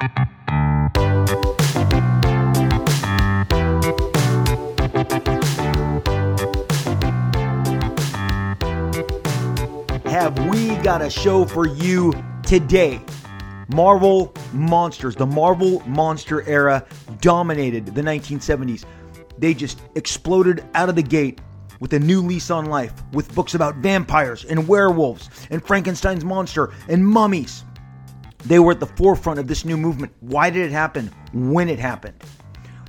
Have we got a show for you today? Marvel Monsters, the Marvel Monster era dominated the 1970s. They just exploded out of the gate with a new lease on life, with books about vampires and werewolves and Frankenstein's monster and mummies. They were at the forefront of this new movement. Why did it happen? When it happened?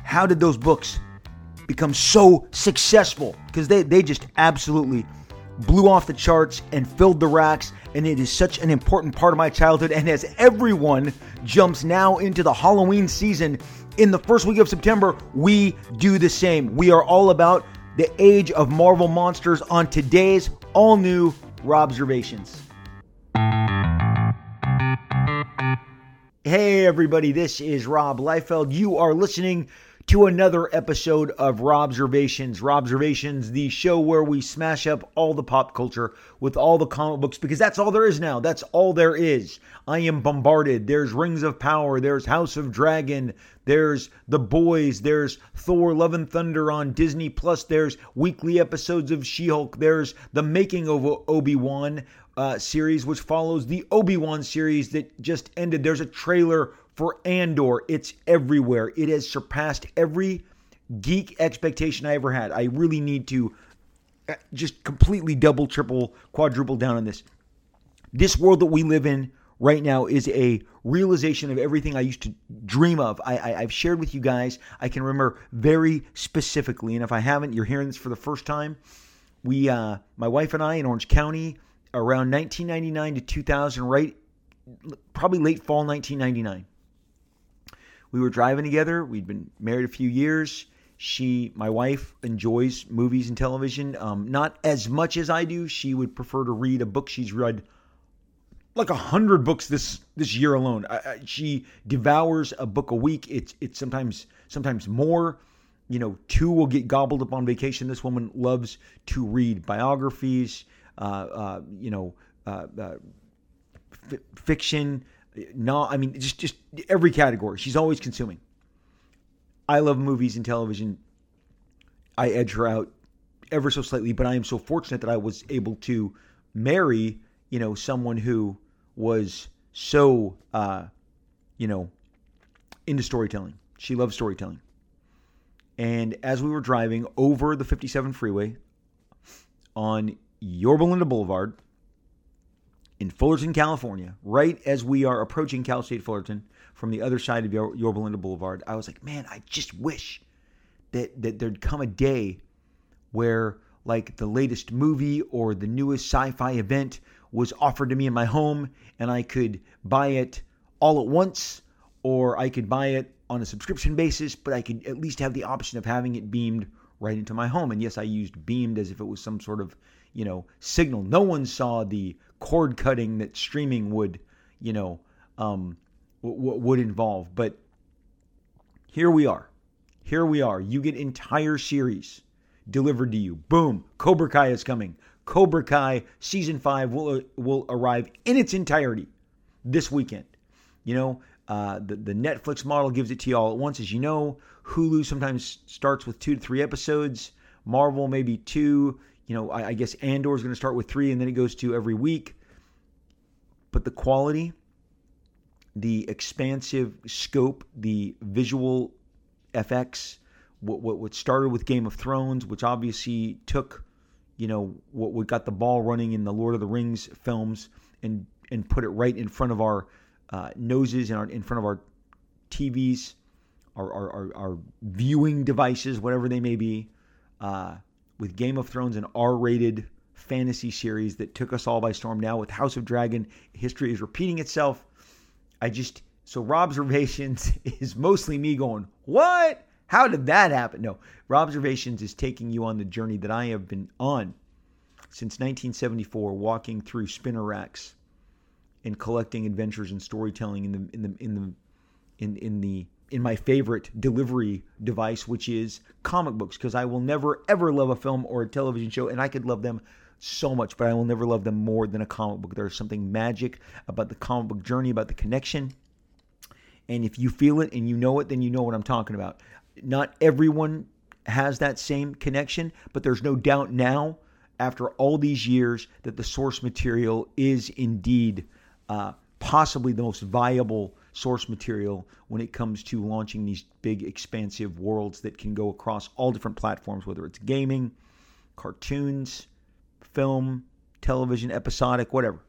How did those books become so successful? Because they, they just absolutely blew off the charts and filled the racks, and it is such an important part of my childhood. And as everyone jumps now into the Halloween season in the first week of September, we do the same. We are all about the age of Marvel monsters on today's all new Robservations. Hey, everybody, this is Rob Liefeld. You are listening to another episode of Robservations. Robservations, the show where we smash up all the pop culture with all the comic books because that's all there is now. That's all there is. I am bombarded. There's Rings of Power, there's House of Dragon, there's The Boys, there's Thor Love and Thunder on Disney Plus, there's weekly episodes of She-Hulk, there's the making of Obi-Wan uh, series which follows the Obi-Wan series that just ended. There's a trailer for Andor. It's everywhere. It has surpassed every geek expectation I ever had. I really need to uh, just completely double, triple, quadruple down on this. This world that we live in right now is a realization of everything I used to dream of. I, have shared with you guys. I can remember very specifically, and if I haven't, you're hearing this for the first time. We, uh, my wife and I, in Orange County, around 1999 to 2000, right, probably late fall 1999 we were driving together. We'd been married a few years. She, my wife, enjoys movies and television. Um, not as much as I do. She would prefer to read a book. She's read like a hundred books this this year alone. I, I, she devours a book a week. It's it's sometimes sometimes more. You know, two will get gobbled up on vacation. This woman loves to read biographies. Uh, uh, you know, uh, f- fiction, no, I mean just just every category. She's always consuming. I love movies and television. I edge her out ever so slightly, but I am so fortunate that I was able to marry, you know, someone who was so, uh, you know, into storytelling. She loves storytelling. And as we were driving over the 57 freeway on Yorba Linda Boulevard, in Fullerton, California, right as we are approaching Cal State Fullerton from the other side of Yorba Linda Boulevard, I was like, man, I just wish that that there'd come a day where like the latest movie or the newest sci-fi event was offered to me in my home and I could buy it all at once or I could buy it on a subscription basis, but I could at least have the option of having it beamed right into my home. And yes, I used beamed as if it was some sort of, you know, signal. No one saw the cord cutting that streaming would, you know, um, w- would involve. But here we are. Here we are. You get entire series delivered to you. Boom. Cobra Kai is coming. Cobra Kai season five will will arrive in its entirety this weekend. You know, uh, the the Netflix model gives it to you all at once, as you know. Hulu sometimes starts with two to three episodes. Marvel maybe two you know, I, I guess Andor is going to start with three, and then it goes to every week. But the quality, the expansive scope, the visual FX, what, what what started with Game of Thrones, which obviously took, you know, what, what got the ball running in the Lord of the Rings films, and and put it right in front of our uh, noses and our, in front of our TVs, our, our, our, our viewing devices, whatever they may be. Uh, with Game of Thrones, an R rated fantasy series that took us all by storm. Now with House of Dragon, history is repeating itself. I just, so Rob's Observations is mostly me going, What? How did that happen? No, Rob's Observations is taking you on the journey that I have been on since 1974, walking through spinner racks and collecting adventures and storytelling in the in the in the in in the in my favorite delivery device, which is comic books, because I will never ever love a film or a television show, and I could love them so much, but I will never love them more than a comic book. There's something magic about the comic book journey, about the connection. And if you feel it and you know it, then you know what I'm talking about. Not everyone has that same connection, but there's no doubt now, after all these years, that the source material is indeed uh, possibly the most viable source material when it comes to launching these big, expansive worlds that can go across all different platforms, whether it's gaming, cartoons, film, television, episodic, whatever.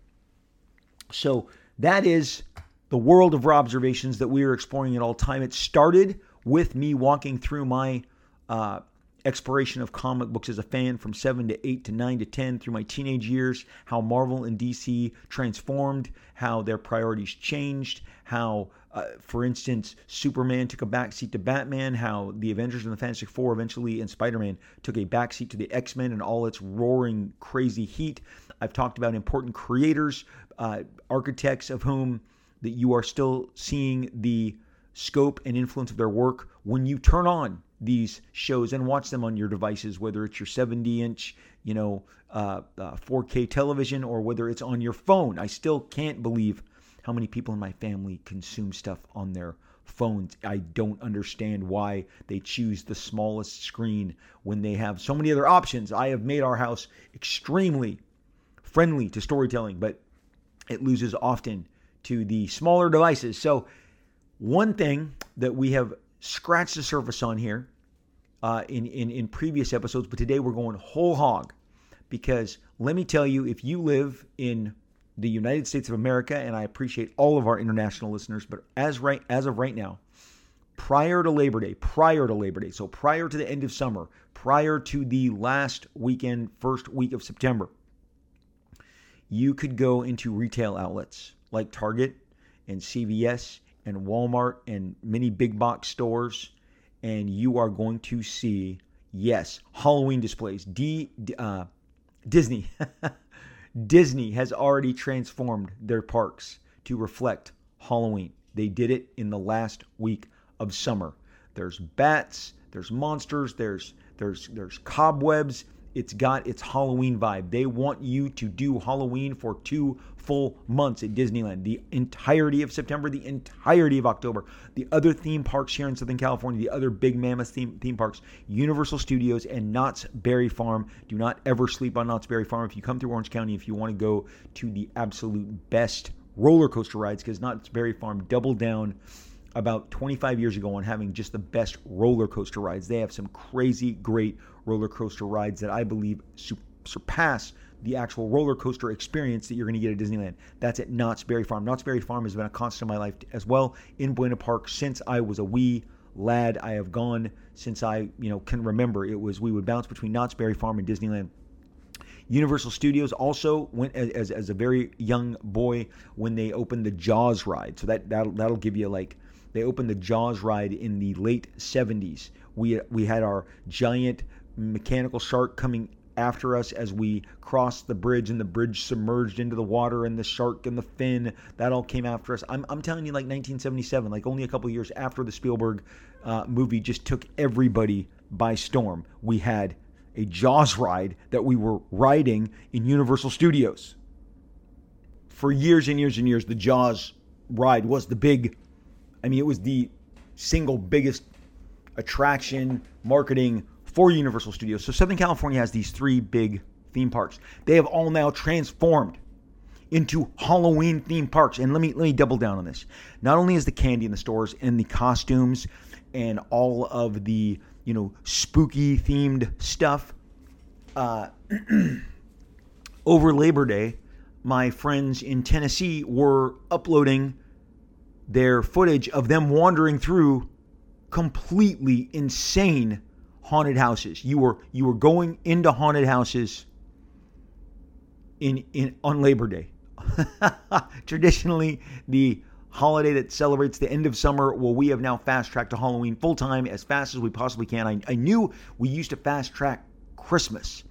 So that is the world of observations that we are exploring at all time. It started with me walking through my uh, exploration of comic books as a fan from 7 to 8 to 9 to 10 through my teenage years, how Marvel and DC transformed, how their priorities changed, how, uh, for instance, Superman took a backseat to Batman, how the Avengers and the Fantastic Four eventually and Spider Man took a backseat to the X Men and all its roaring, crazy heat. I've talked about important creators, uh, architects of whom that you are still seeing the scope and influence of their work when you turn on these shows and watch them on your devices, whether it's your 70 inch, you know, uh, uh, 4K television or whether it's on your phone. I still can't believe how many people in my family consume stuff on their phones. I don't understand why they choose the smallest screen when they have so many other options. I have made our house extremely friendly to storytelling, but it loses often to the smaller devices. So, one thing that we have scratched the surface on here uh, in, in, in previous episodes, but today we're going whole hog because let me tell you, if you live in the United States of America, and I appreciate all of our international listeners, but as right as of right now, prior to Labor Day, prior to Labor Day, so prior to the end of summer, prior to the last weekend, first week of September, you could go into retail outlets like Target and CVS and Walmart and many big box stores and you are going to see, yes, Halloween displays. D, uh, Disney. Disney has already transformed their parks to reflect Halloween. They did it in the last week of summer. There's bats, there's monsters, there's there's there's cobwebs, it's got its Halloween vibe. They want you to do Halloween for two full months at Disneyland. The entirety of September, the entirety of October. The other theme parks here in Southern California, the other big mammoth theme, theme parks, Universal Studios and Knott's Berry Farm. Do not ever sleep on Knott's Berry Farm. If you come through Orange County, if you want to go to the absolute best roller coaster rides, because Knott's Berry Farm doubled down about 25 years ago on having just the best roller coaster rides. They have some crazy great roller coaster rides that I believe su- surpass the actual roller coaster experience that you're going to get at Disneyland. That's at Knott's Berry Farm. Knott's Berry Farm has been a constant in my life as well in Buena Park since I was a wee lad. I have gone since I, you know, can remember. It was we would bounce between Knott's Berry Farm and Disneyland. Universal Studios also went as, as, a very young boy when they opened the Jaws ride. So that that'll, that'll give you like they opened the Jaws ride in the late 70s. We we had our giant mechanical shark coming after us as we crossed the bridge and the bridge submerged into the water and the shark and the fin that all came after us. I'm, I'm telling you like 1977 like only a couple years after the spielberg uh, movie just took everybody by storm. We had a jaws ride that we were riding in universal studios. For years and years and years the jaws ride was the big i mean it was the single biggest attraction marketing for Universal Studios. So Southern California has these three big theme parks. They have all now transformed into Halloween theme parks. And let me let me double down on this. Not only is the candy in the stores and the costumes and all of the you know spooky themed stuff. Uh, over Labor Day, my friends in Tennessee were uploading their footage of them wandering through completely insane haunted houses. You were you were going into haunted houses in in on Labor Day. Traditionally, the holiday that celebrates the end of summer. Well, we have now fast tracked to Halloween full time as fast as we possibly can. I, I knew we used to fast track Christmas,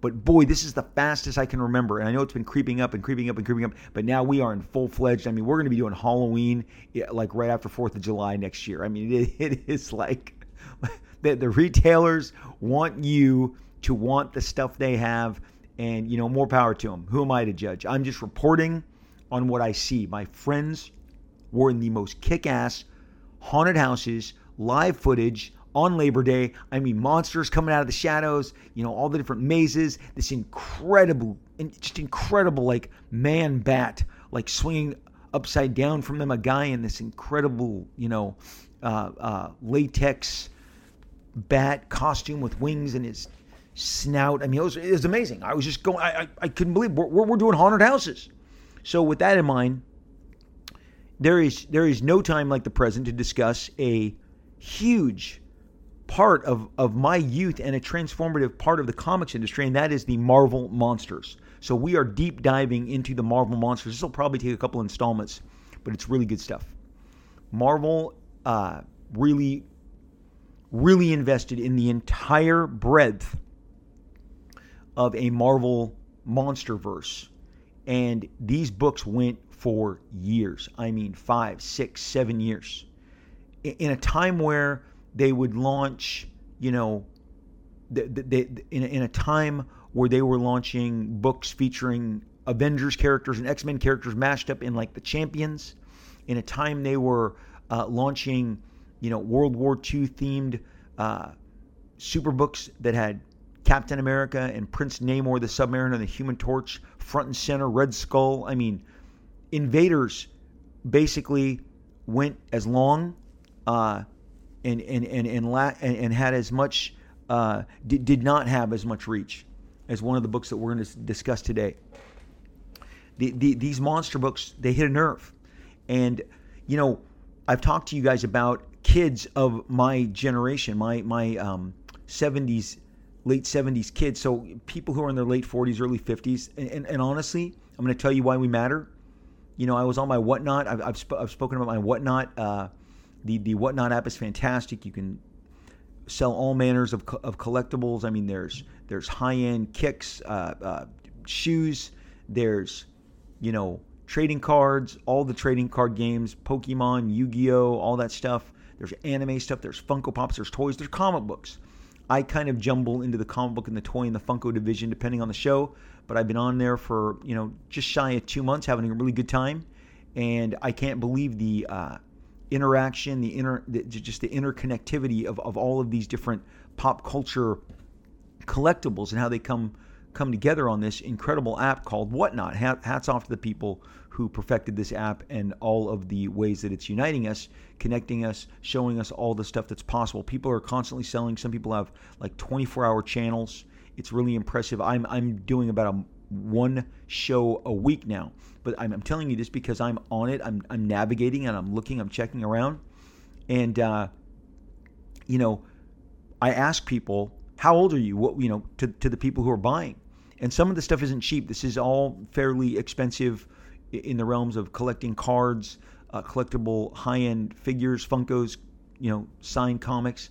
but boy, this is the fastest I can remember. And I know it's been creeping up and creeping up and creeping up, but now we are in full fledged. I mean, we're going to be doing Halloween eh, like right after 4th of July next year. I mean, it, it is like the, the retailers want you to want the stuff they have and you know more power to them who am i to judge? I'm just reporting on what i see. My friends were in the most kick-ass haunted houses, live footage on Labor Day. I mean, monsters coming out of the shadows, you know, all the different mazes, this incredible, just incredible, like man bat, like swinging upside down from them, a guy in this incredible, you know, uh, uh, latex bat costume with wings and his snout. I mean, it was, it was amazing. I was just going, I, I, I couldn't believe we're, we're doing haunted houses. So with that in mind, there is there is no time like the present to discuss a huge part of, of my youth and a transformative part of the comics industry, and that is the Marvel monsters. So we are deep diving into the Marvel monsters. This will probably take a couple installments, but it's really good stuff. Marvel uh, really, really invested in the entire breadth of a Marvel monster verse. And these books went for years. I mean, five, six, seven years. In a time where they would launch, you know, in a time where they were launching books featuring Avengers characters and X Men characters mashed up in like the Champions, in a time they were uh, launching, you know, World War II themed uh, super books that had Captain America and Prince Namor, the Submariner, and the Human Torch, front and center, Red Skull. I mean, Invaders basically went as long uh, and, and, and, and, la- and, and had as much, uh, did, did not have as much reach as one of the books that we're going to discuss today. The, the, these monster books, they hit a nerve. And, you know, I've talked to you guys about kids of my generation, my, my um, 70s late 70s kids. So people who are in their late 40s, early 50s. And, and, and honestly, I'm going to tell you why we matter. You know, I was on my Whatnot. I've, I've, sp- I've spoken about my Whatnot. Uh, the, the Whatnot app is fantastic. You can sell all manners of, co- of collectibles. I mean, there's there's high end kicks, uh, uh, shoes. There's you know trading cards, all the trading card games, Pokemon, Yu Gi Oh, all that stuff. There's anime stuff. There's Funko Pops. There's toys. There's comic books. I kind of jumble into the comic book and the toy and the Funko division depending on the show. But I've been on there for you know just shy of two months, having a really good time, and I can't believe the uh, interaction, the inner, the, just the interconnectivity of, of all of these different pop culture collectibles and how they come come together on this incredible app called Whatnot. Hats off to the people who perfected this app and all of the ways that it's uniting us, connecting us, showing us all the stuff that's possible. People are constantly selling. Some people have like 24 hour channels. It's really impressive. I'm, I'm doing about a one show a week now. But I'm, I'm telling you this because I'm on it. I'm, I'm navigating and I'm looking, I'm checking around. And, uh, you know, I ask people, how old are you? What, you know, to, to the people who are buying. And some of the stuff isn't cheap. This is all fairly expensive in the realms of collecting cards, uh, collectible high-end figures, Funkos, you know, signed comics.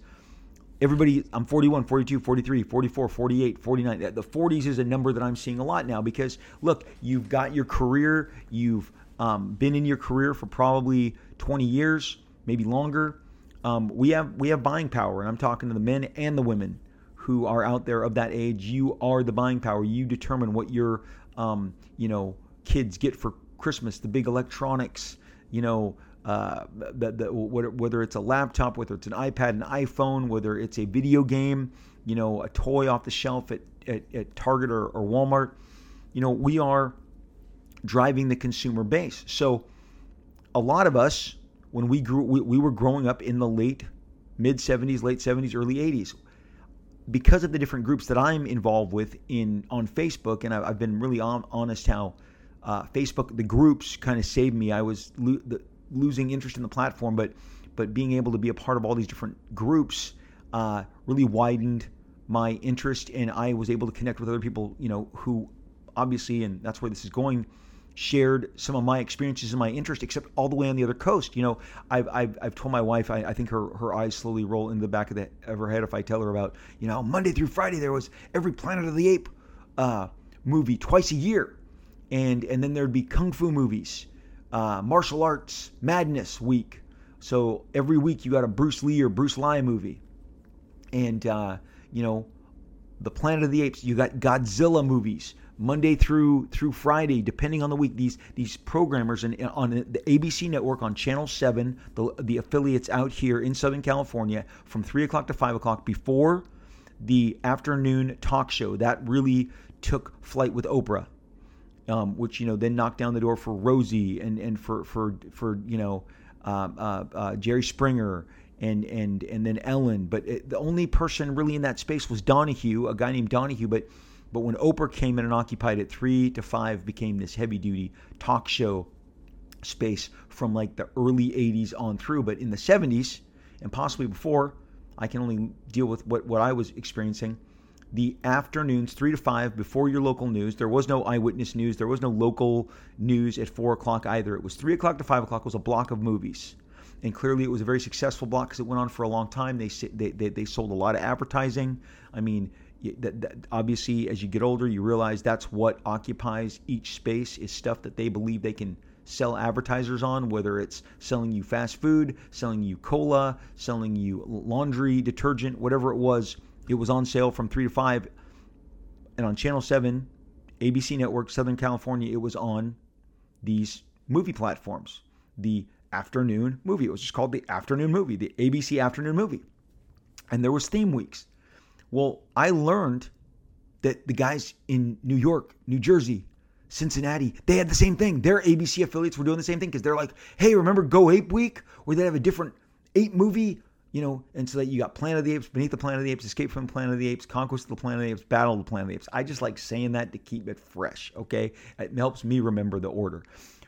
Everybody, I'm 41, 42, 43, 44, 48, 49. The 40s is a number that I'm seeing a lot now because look, you've got your career, you've um, been in your career for probably 20 years, maybe longer. Um, we have we have buying power, and I'm talking to the men and the women who are out there of that age. You are the buying power. You determine what your um, you know kids get for Christmas, the big electronics, you know, uh, the, the, whether it's a laptop, whether it's an iPad, an iPhone, whether it's a video game, you know, a toy off the shelf at, at, at Target or, or Walmart, you know, we are driving the consumer base. So a lot of us, when we grew, we, we were growing up in the late mid 70s, late 70s, early 80s. Because of the different groups that I'm involved with in on Facebook, and I've been really on, honest how uh, Facebook, the groups kind of saved me. I was lo- the, losing interest in the platform, but but being able to be a part of all these different groups uh, really widened my interest, and I was able to connect with other people, you know, who obviously, and that's where this is going, shared some of my experiences and my interest, except all the way on the other coast. You know, I've, I've, I've told my wife, I, I think her, her eyes slowly roll into the back of, the, of her head if I tell her about, you know, Monday through Friday, there was every Planet of the Ape uh, movie twice a year and and then there'd be kung fu movies, uh, martial arts madness week. So every week you got a Bruce Lee or Bruce Lee movie, and uh, you know, the Planet of the Apes. You got Godzilla movies, Monday through through Friday, depending on the week. These these programmers and on the ABC network on Channel Seven, the the affiliates out here in Southern California, from three o'clock to five o'clock before the afternoon talk show that really took flight with Oprah, um, which you know then knocked down the door for Rosie and and for for for you know um, uh, uh, Jerry Springer and and and then Ellen. But it, the only person really in that space was Donahue, a guy named Donahue. But but when Oprah came in and occupied it, three to five became this heavy duty talk show space from like the early 80s on through. But in the 70s and possibly before, I can only deal with what, what I was experiencing. The afternoons, three to five, before your local news. There was no eyewitness news. There was no local news at four o'clock either. It was three o'clock to five o'clock was a block of movies. And clearly, it was a very successful block because it went on for a long time. They, they, they, they sold a lot of advertising. I mean, that, that, obviously, as you get older, you realize that's what occupies each space is stuff that they believe they can sell advertisers on, whether it's selling you fast food, selling you cola, selling you laundry detergent, whatever it was. It was on sale from 3 to 5. And on Channel 7, ABC Network, Southern California, it was on these movie platforms. The afternoon movie. It was just called the afternoon movie, the ABC afternoon movie. And there was theme weeks. Well, I learned that the guys in New York, New Jersey, Cincinnati, they had the same thing. Their ABC affiliates were doing the same thing because they're like, hey, remember Go Ape Week? Where they have a different ape movie, you know, and so that you got Planet of the Apes, Beneath the Planet of the Apes, Escape from Planet of the Apes, Conquest of the Planet of the Apes, Battle of the Planet of the Apes. I just like saying that to keep it fresh, okay? It helps me remember the order.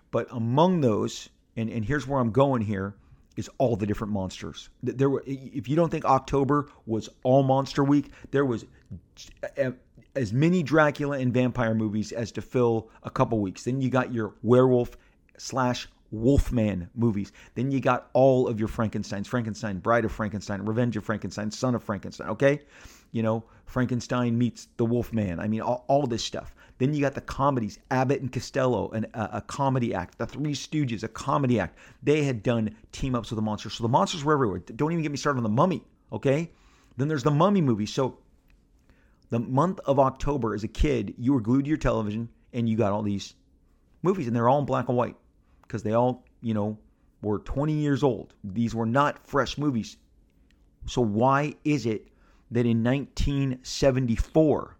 But among those, and, and here's where I'm going here, is all the different monsters. There were, if you don't think October was all Monster Week, there was as many Dracula and vampire movies as to fill a couple weeks. Then you got your werewolf slash Wolfman movies. Then you got all of your Frankenstein's Frankenstein, Bride of Frankenstein, Revenge of Frankenstein, Son of Frankenstein. Okay, you know Frankenstein meets the Wolfman. I mean all, all this stuff. Then you got the comedies, Abbott and Costello, an, a, a, comedy act. The Three Stooges, a comedy act. They had done team ups with the monsters, so the monsters were everywhere. Don't even get me started on the Mummy. Okay, then there's the Mummy movie. So the month of October as a kid, you were glued to your television and you got all these movies, and they're all in black and white because they all, you know, were 20 years old. These were not fresh movies. So why is it that in 1974,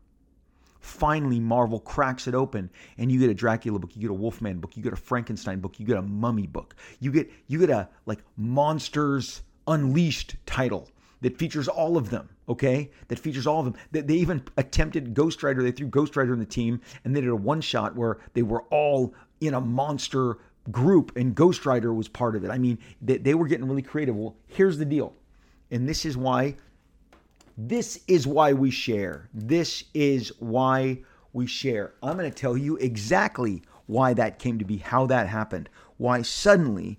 finally Marvel cracks it open and you get a Dracula book, you get a Wolfman book, you get a Frankenstein book, you get a Mummy book, you get you get a like Monsters Unleashed title that features all of them, okay? That features all of them. They, they even attempted Ghost Rider. They threw Ghost Rider in the team, and they did a one shot where they were all in a monster group, and Ghost Rider was part of it. I mean, they, they were getting really creative. Well, here's the deal, and this is why. This is why we share. This is why we share. I'm going to tell you exactly why that came to be, how that happened, why suddenly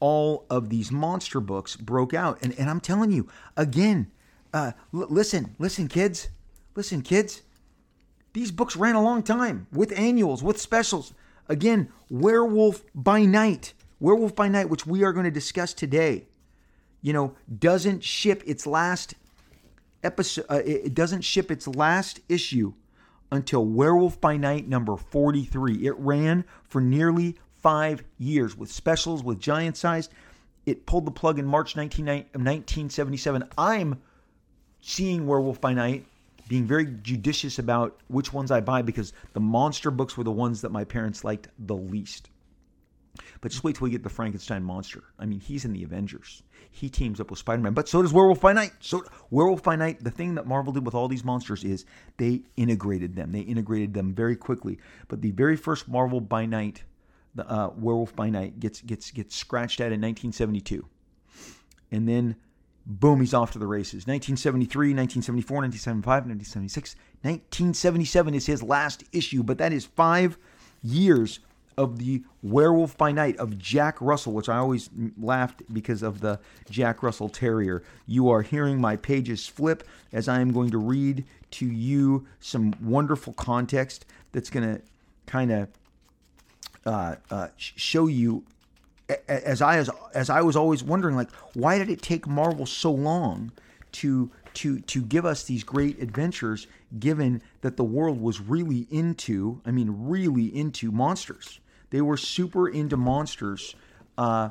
all of these monster books broke out. And, and I'm telling you, again, uh, l- listen, listen, kids, listen, kids. These books ran a long time with annuals, with specials. Again, Werewolf by Night, Werewolf by Night, which we are going to discuss today, you know, doesn't ship its last episode, uh, it doesn't ship its last issue until Werewolf by Night number 43. It ran for nearly five years with specials, with giant size. It pulled the plug in March 19, 1977. I'm seeing Werewolf by Night, being very judicious about which ones I buy because the monster books were the ones that my parents liked the least. But just wait till we get the Frankenstein monster. I mean, he's in the Avengers. He teams up with Spider Man, but so does Werewolf by Night. So, Werewolf by Night, the thing that Marvel did with all these monsters is they integrated them. They integrated them very quickly. But the very first Marvel by Night the uh, Werewolf by Night gets gets gets scratched at in 1972, and then boom, he's off to the races. 1973, 1974, 1975, 1976, 1977 is his last issue, but that is five years of the Werewolf by Night of Jack Russell, which I always laughed because of the Jack Russell Terrier. You are hearing my pages flip as I am going to read to you some wonderful context that's going to kind of uh, uh, show you as I as, as I was always wondering like why did it take Marvel so long to to to give us these great adventures given that the world was really into i mean really into monsters? They were super into monsters. Uh,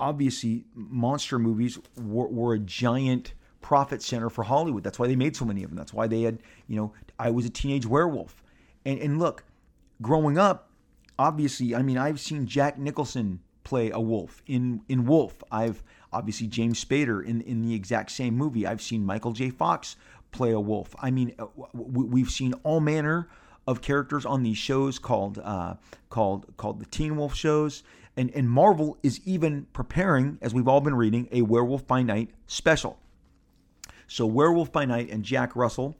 obviously monster movies were, were, a giant profit center for hollywood. That's why they made so many of them. That's why they had you know i was a teenage werewolf. And, and look growing up obviously i mean i've seen jack nicholson play a wolf in in wolf i've Obviously, James Spader in, in the exact same movie. I've seen Michael J. Fox play a wolf. I mean, uh, we've seen all manner of characters on these shows called uh, called called the Teen Wolf shows. And, and Marvel is even preparing, as we've all been reading, a Werewolf by Night special. So Werewolf by Night and Jack Russell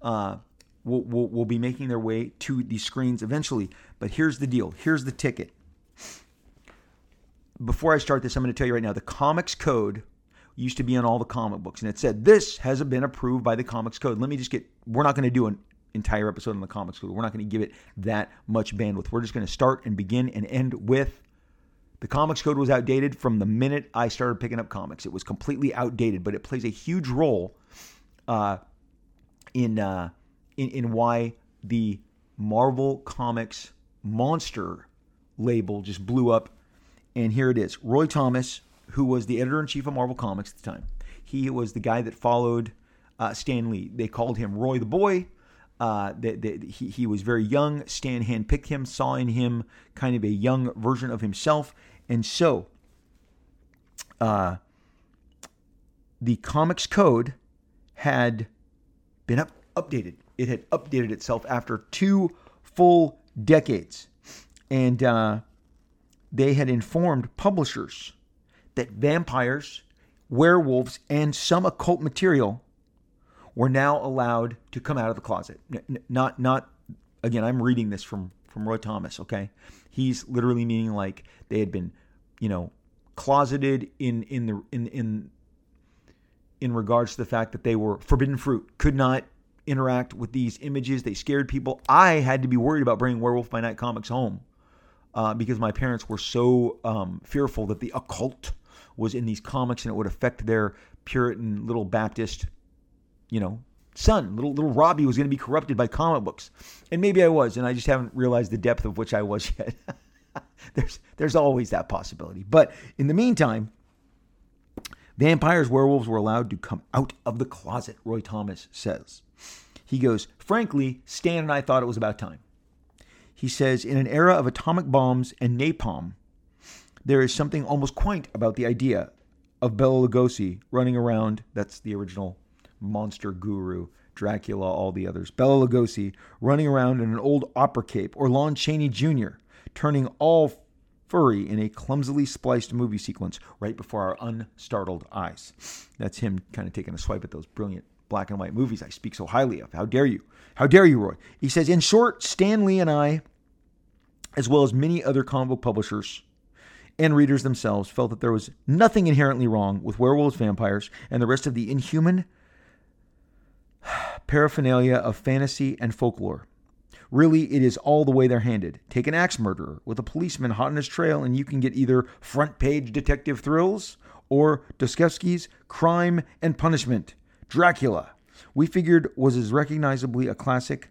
uh, will, will, will be making their way to the screens eventually. But here's the deal. Here's the ticket before I start this, I'm going to tell you right now the comics code used to be on all the comic books, and it said this has been approved by the comics code. Let me just get. We're not going to do an entire episode on the comics code. We're not going to give it that much bandwidth. We're just going to start and begin and end with the comics code was outdated from the minute I started picking up comics. It was completely outdated, but it plays a huge role uh, in, uh, in in why the Marvel Comics monster label just blew up and here it is Roy Thomas, who was the editor in chief of Marvel Comics at the time. He was the guy that followed uh, Stan Lee. They called him Roy the Boy. Uh, he, he was very young. Stan handpicked him, saw in him kind of a young version of himself. And so, uh, the comics code had been up, updated. It had updated itself after two full decades. And uh, they had informed publishers that vampires, werewolves, and some occult material were now allowed to come out of the closet. Not, not again, I'm reading this from, from Roy Thomas, okay? He's literally meaning like they had been, you know, closeted in, in the, in, in, in regards to the fact that they were forbidden fruit, could not interact with these images. They scared people. I had to be worried about bringing Werewolf by Night comics home uh, because my parents were so um, fearful that the occult was in these comics and it would affect their Puritan little Baptist, you know, son. Little little Robbie was going to be corrupted by comic books, and maybe I was, and I just haven't realized the depth of which I was yet. there's there's always that possibility, but in the meantime. Vampires, werewolves were allowed to come out of the closet, Roy Thomas says. He goes, Frankly, Stan and I thought it was about time. He says, in an era of atomic bombs and napalm, there is something almost quaint about the idea of Bela Lugosi running around. That's the original monster guru, Dracula, all the others. Bela Lugosi running around in an old opera cape, or Lon Chaney Jr. turning all furry in a clumsily spliced movie sequence right before our unstartled eyes. That's him kind of taking a swipe at those brilliant black and white movies I speak so highly of. How dare you? How dare you, Roy? He says, in short, Stan Lee and I as well as many other comic book publishers and readers themselves, felt that there was nothing inherently wrong with werewolves, vampires, and the rest of the inhuman paraphernalia of fantasy and folklore. Really, it is all the way they're handed. Take an axe murderer with a policeman hot on his trail, and you can get either front page detective thrills or Dostoevsky's Crime and Punishment, Dracula. We figured was as recognizably a classic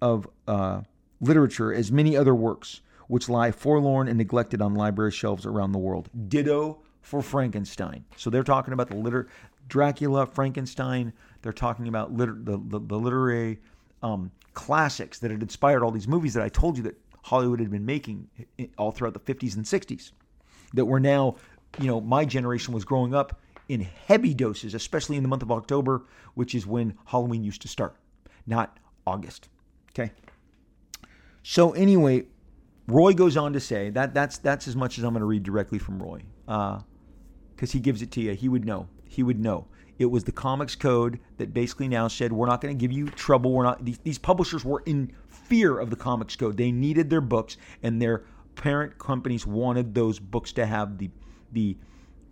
of uh, literature as many other works which lie forlorn and neglected on library shelves around the world. Ditto for Frankenstein. So they're talking about the liter Dracula, Frankenstein. They're talking about liter- the, the, the, literary um, classics that had inspired all these movies that I told you that Hollywood had been making all throughout the 50s and 60s. That were now, you know, my generation was growing up in heavy doses, especially in the month of October, which is when Halloween used to start, not August. Okay. So anyway, Roy goes on to say that that's that's as much as I'm going to read directly from Roy, because uh, he gives it to you. He would know. He would know. It was the comics code that basically now said we're not going to give you trouble. We're not. These, these publishers were in fear of the comics code. They needed their books, and their parent companies wanted those books to have the the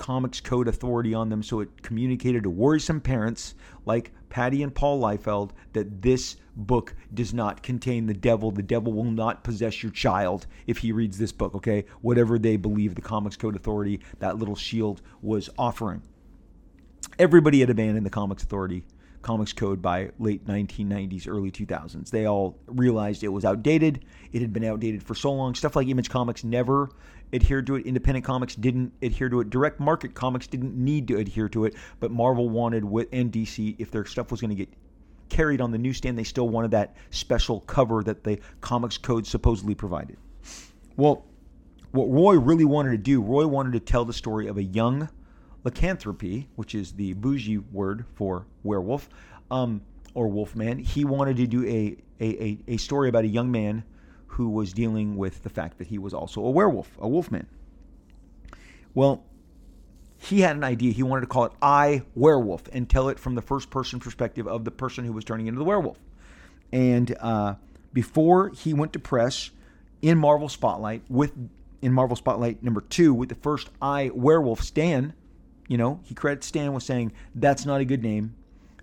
Comics Code Authority on them, so it communicated to worrisome parents like Patty and Paul Liefeld that this book does not contain the devil. The devil will not possess your child if he reads this book, okay? Whatever they believe the Comics Code Authority, that little shield, was offering. everybody had abandoned the Comics Authority Comics Code by late 1990s, early 2000s. They all realized it was outdated. It had been outdated for so long. Stuff like Image Comics never adhered to it. Independent Comics didn't adhere to it. Direct Market Comics didn't need to adhere to it. But Marvel wanted, with and DC, if their stuff was going to get carried on the newsstand, they still wanted that special cover that the Comics Code supposedly provided. Well, what Roy really wanted to do, Roy wanted to tell the story of a young lycanthrope, which is the bougie word for werewolf um, or wolfman. He wanted to do a, a, a, story about a young man who was dealing with the fact that he was also a werewolf, a wolfman. Well, he had an idea. He wanted to call it I Werewolf and tell it from the first person perspective of the person who was turning into the werewolf. And uh, before he went to press in Marvel Spotlight with in Marvel Spotlight number two with the first I Werewolf Stan, you know, he credits Stan with saying that's not a good name.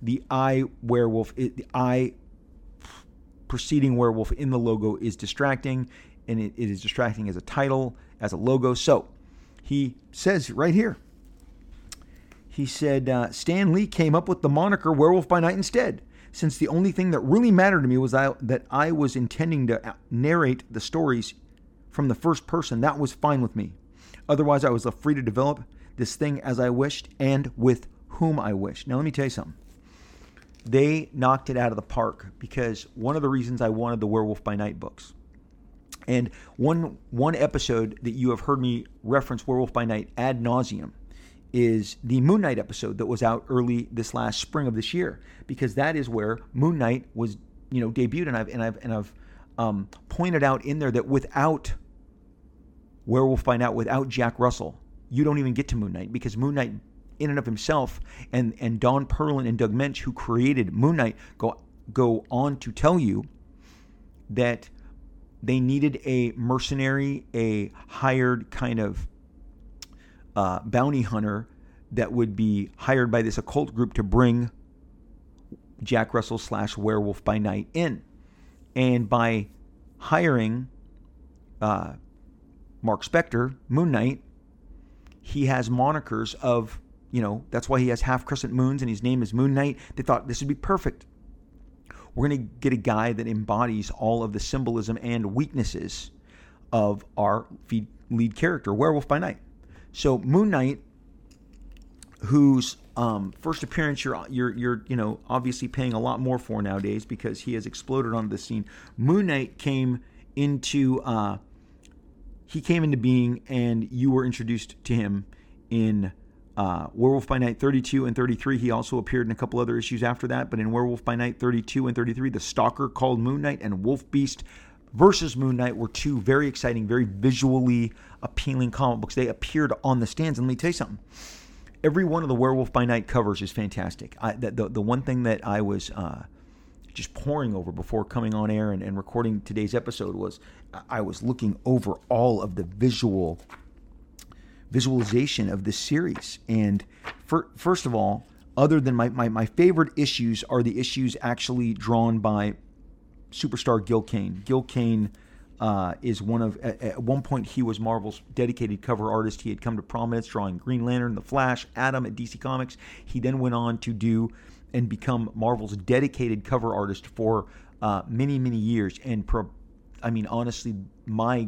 The I Werewolf, the I preceding werewolf in the logo is distracting, and it, it is distracting as a title, as a logo. So he says right here he said, uh, Stan Lee came up with the moniker Werewolf by Night instead, since the only thing that really mattered to me was I, that I was intending to uh, narrate the stories from the first person. That was fine with me. Otherwise, I was free to develop this thing as I wished and with whom I wished. Now, let me tell you something. They knocked it out of the park because one of the reasons I wanted the Werewolf by Night books. And one one episode that you have heard me reference Werewolf by Night ad nauseum is the Moon Knight episode that was out early this last spring of this year, because that is where Moon Knight was, you know, debuted, and I've and I've and I've um, pointed out in there that without Werewolf by Night, without Jack Russell, you don't even get to Moon Knight because Moon Knight, in and of himself, and and Don Perlin and Doug Moench, who created Moon Knight, go go on to tell you that they needed a mercenary, a hired kind of uh, bounty hunter that would be hired by this occult group to bring Jack Russell slash Werewolf by Night in. And by hiring uh, Mark Spector, Moon Knight, he has monikers of, you know, that's why he has half crescent moons and his name is Moon Knight. They thought this would be perfect. We're going to get a guy that embodies all of the symbolism and weaknesses of our lead character, Werewolf by Night. So Moon Knight, whose um, first appearance you're you're you're you know obviously paying a lot more for nowadays because he has exploded onto the scene. Moon Knight came into uh, he came into being, and you were introduced to him in uh, Werewolf by Night 32 and 33. He also appeared in a couple other issues after that, but in Werewolf by Night 32 and 33, the Stalker called Moon Knight and Wolf Beast versus Moon Knight were two very exciting, very visually appealing comic books. They appeared on the stands. And let me tell you something. Every one of the Werewolf by Night covers is fantastic. I, the, the, the one thing that I was uh, just pouring over before coming on air and, and recording today's episode was I was looking over all of the visual visualization of this series. And for, first of all, other than my, my, my favorite issues are the issues actually drawn by superstar Gil Kane. Gil Kane uh, is one of at, at, one point he was Marvel's dedicated cover artist. He had come to prominence drawing Green Lantern, The Flash, Atom at DC Comics. He then went on to do and become Marvel's dedicated cover artist for uh, many many years. And pro, I mean honestly, my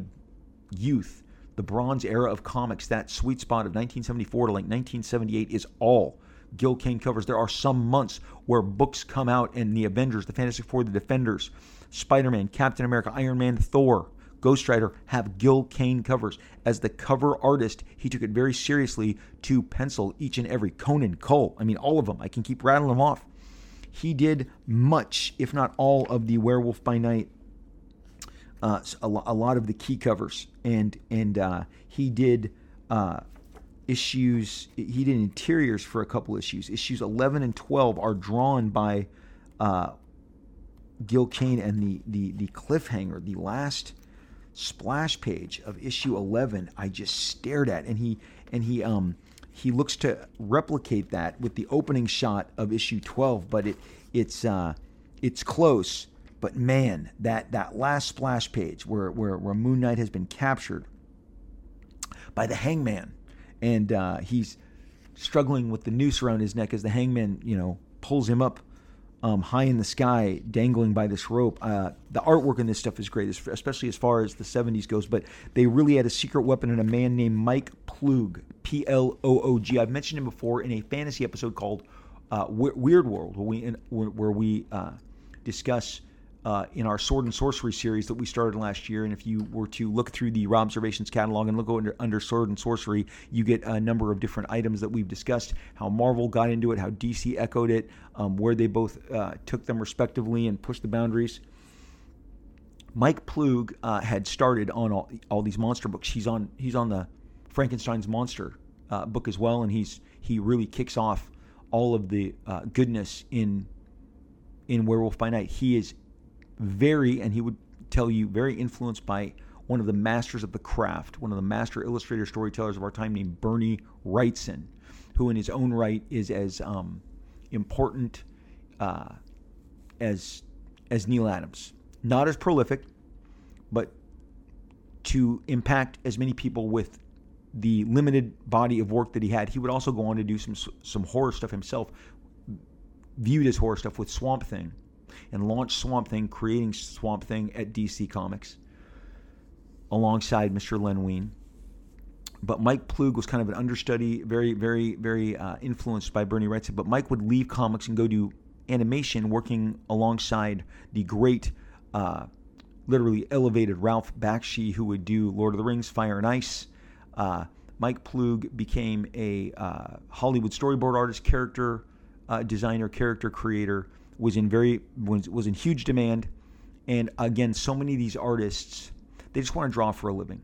youth, the Bronze era of comics, that sweet spot of 1974 to like 1978 is all Gil Kane covers. There are some months where books come out and the Avengers, the Fantastic Four, the Defenders, Spider Man, Captain America, Iron Man, Thor, Ghost Rider have Gil Kane covers. As the cover artist, he took it very seriously to pencil each and every Conan, Kull, I mean, all of them. I can keep rattling them off. He did much, if not all, of the Werewolf by Night, uh, a, lot of the key covers, and and uh, he did uh, issues. He did interiors for a couple issues. Issues 11 and 12 are drawn by uh, Gil Kane, and the, the the cliffhanger, the last splash page of issue 11, I just stared at, and he and he um he looks to replicate that with the opening shot of issue 12, but it it's uh it's close. But man, that that last splash page where where, where Moon Knight has been captured by the Hangman and uh, he's struggling with the noose around his neck as the hangman, you know, pulls him up um, high in the sky, dangling by this rope. Uh, the artwork in this stuff is great, especially as far as the 70s goes. But they really had a secret weapon in a man named Mike Ploog, P L O O G. I've mentioned him before in a fantasy episode called uh, Weird World, where we, where we uh, discuss uh, in our Sword and Sorcery series that we started last year. And if you were to look through the Rob Observations catalog and look under, under Sword and Sorcery, you get a number of different items that we've discussed how Marvel got into it, how DC echoed it, um, where they both uh, took them respectively and pushed the boundaries. Mike Ploog uh, had started on all, all, these monster books. He's on he's on the Frankenstein's monster uh, book as well, and he's he really kicks off all of the uh, goodness in in Werewolf by Night. He is very, and he would tell you, very influenced by one of the masters of the craft, one of the master illustrator storytellers of our time named Bernie Wrightson, who in his own right is as um, important uh, as as Neal Adams. Not as prolific, but to impact as many people with the limited body of work that he had. He would also go on to do some some horror stuff himself, viewed as horror stuff with Swamp Thing and launched Swamp Thing, creating Swamp Thing at DC Comics alongside Mr. Len Wein. But Mike Ploog was kind of an understudy, very, very, very uh, influenced by Bernie Wrightson. But Mike would leave comics and go do animation, working alongside the great, uh, literally elevated Ralph Bakshi, who would do Lord of the Rings, Fire and Ice. Uh, Mike Ploog became a uh, Hollywood storyboard artist, character uh, designer, character creator, was in very was, was in huge demand, and again, so many of these artists they just want to draw for a living.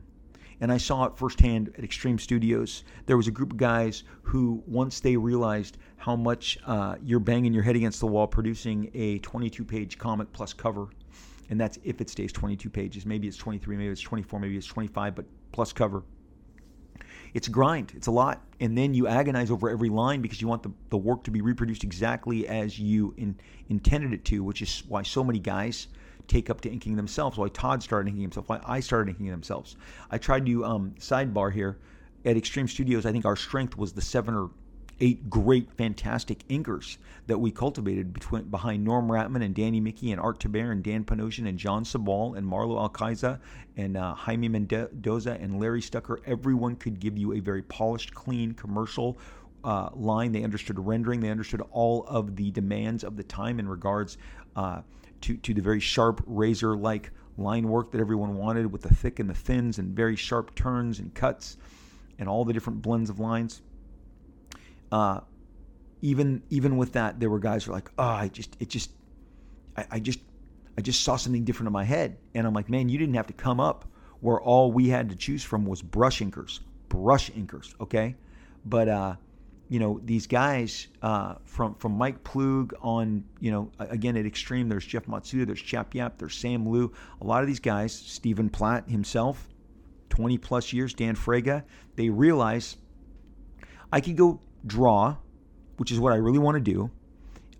And I saw it firsthand at Extreme Studios. There was a group of guys who, once they realized how much uh, you're banging your head against the wall producing a 22 page comic plus cover, and that's if it stays 22 pages. Maybe it's 23, maybe it's 24, maybe it's 25, but plus cover it's grind. It's a lot. And then you agonize over every line because you want the, the work to be reproduced exactly as you in, intended it to, which is why so many guys take up to inking themselves, why Todd started inking himself, why I started inking themselves. I tried to um, sidebar here at Extreme Studios. I think our strength was the seven or eight great, fantastic inkers that we cultivated between behind Norm Rapmund and Danny Miki and Art Thibert and Dan Panosian and Jon Sibal and Marlo Alquiza and uh, Jaime Mendoza and Larry Stucker. Everyone could give you a very polished, clean commercial uh, line. They understood rendering. They understood all of the demands of the time in regards uh, to to the very sharp razor-like line work that everyone wanted with the thick and the thins and very sharp turns and cuts and all the different blends of lines. Uh, even even with that, there were guys who were like, "Oh, I just it just I, I just I just saw something different in my head," and I'm like, "Man, you didn't have to come up where all we had to choose from was brush inkers, brush inkers, okay?" But uh, you know these guys uh, from from Mike Ploog on you know again at Extreme. There's Jeff Matsuda, there's Chap Yaep, there's Sam Liu. A lot of these guys, Stephen Platt himself, 20 plus years, Dan Fraga. They realize I could go draw, which is what I really want to do.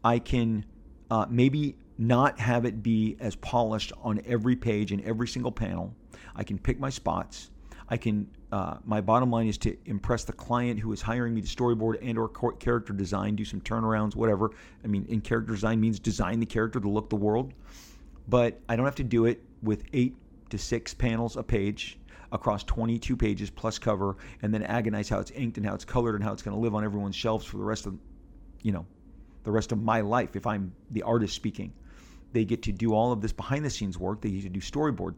I can uh, maybe not have it be as polished on every page and every single panel. I can pick my spots. I can. Uh, my bottom line is to impress the client who is hiring me to storyboard and or character design, do some turnarounds, whatever. I mean, in character design means design the character to look the world, but I don't have to do it with eight to six panels a page across 22 pages plus cover, and then agonize how it's inked and how it's colored and how it's going to live on everyone's shelves for the rest of, you know, the rest of my life if I'm the artist speaking. They get to do all of this behind the scenes work. They get to do storyboard.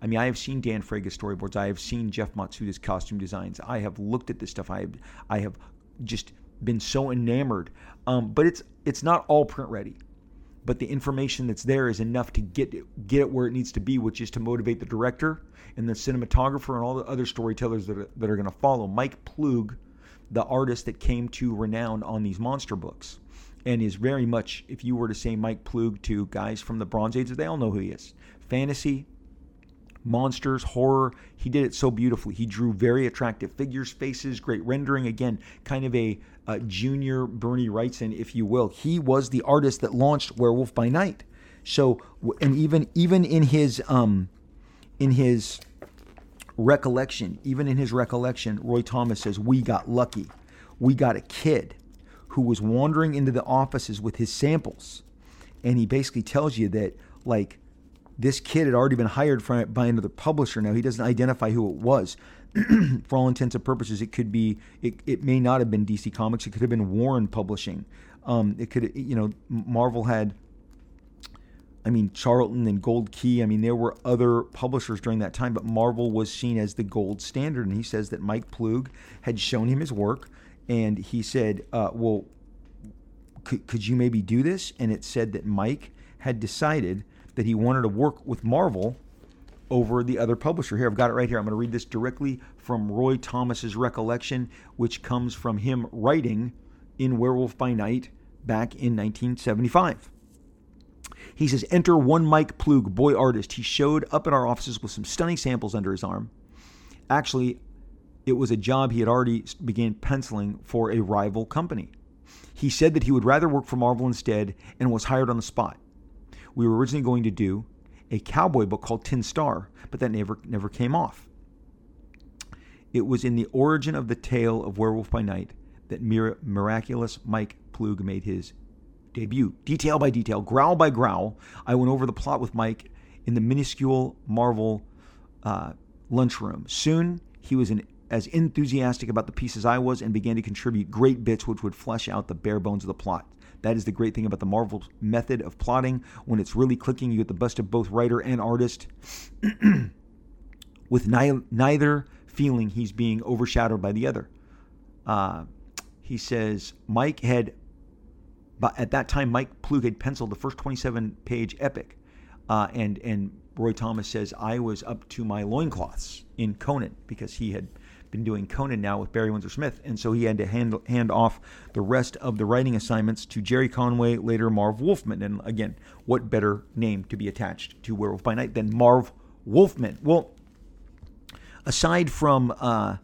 I mean, I have seen Dan Fraga's storyboards. I have seen Jeff Matsuda's costume designs. I have looked at this stuff. I have, I have just been so enamored. Um, but it's it's not all print ready but the information that's there is enough to get it, get it where it needs to be, which is to motivate the director and the cinematographer and all the other storytellers that are, that are going to follow. Mike Ploog, the artist that came to renown on these monster books, and is very much, if you were to say Mike Ploog to guys from the Bronze Ages, they all know who he is. Fantasy, monsters, horror. He did it so beautifully. He drew very attractive figures, faces, great rendering. Again, kind of a, a junior Bernie Wrightson, if you will. He was the artist that launched Werewolf by Night. So, and even even in his um, in his recollection, even in his recollection, Roy Thomas says we got lucky. we got a kid who was wandering into the offices with his samples, and he basically tells you that like this kid had already been hired for, by another publisher. Now he doesn't identify who it was. for all intents and purposes, it could be it, it may not have been DC Comics. It could have been Warren Publishing. Um, it could you know Marvel had. I mean Charlton and Gold Key. I mean there were other publishers during that time, but Marvel was seen as the gold standard. And he says that Mike Ploog had shown him his work, and he said, uh, "Well, could, could you maybe do this?" And it said that Mike had decided that he wanted to work with Marvel over the other publisher. Here, I've got it right here. I'm going to read this directly from Roy Thomas's recollection, which comes from him writing in Werewolf by Night back in 1975. He says, Enter one Mike Ploog, boy artist. He showed up at our offices with some stunning samples under his arm. Actually, it was a job he had already began penciling for a rival company. He said that he would rather work for Marvel instead and was hired on the spot we were originally going to do a cowboy book called Tin Star, but that never never came off. It was in the origin of the tale of Werewolf by Night that mir- miraculous Mike Ploog made his debut. Detail by detail, growl by growl, I went over the plot with Mike in the minuscule Marvel uh, lunchroom. Soon he was an, as enthusiastic about the piece as I was and began to contribute great bits which would flesh out the bare bones of the plot. That is the great thing about the Marvel method of plotting. When it's really clicking, you get the best of both writer and artist, with ni- neither feeling he's being overshadowed by the other. Uh, he says Mike had, but at that time, Mike Ploog had penciled the first 27 page epic. Uh, and and Roy Thomas says I was up to my loincloths in Conan because he had been doing Conan now with Barry Windsor Smith, and so he had to hand hand off the rest of the writing assignments to Gerry Conway, later Marv Wolfman. And again, what better name to be attached to Werewolf by Night than Marv Wolfman? Well, aside from uh,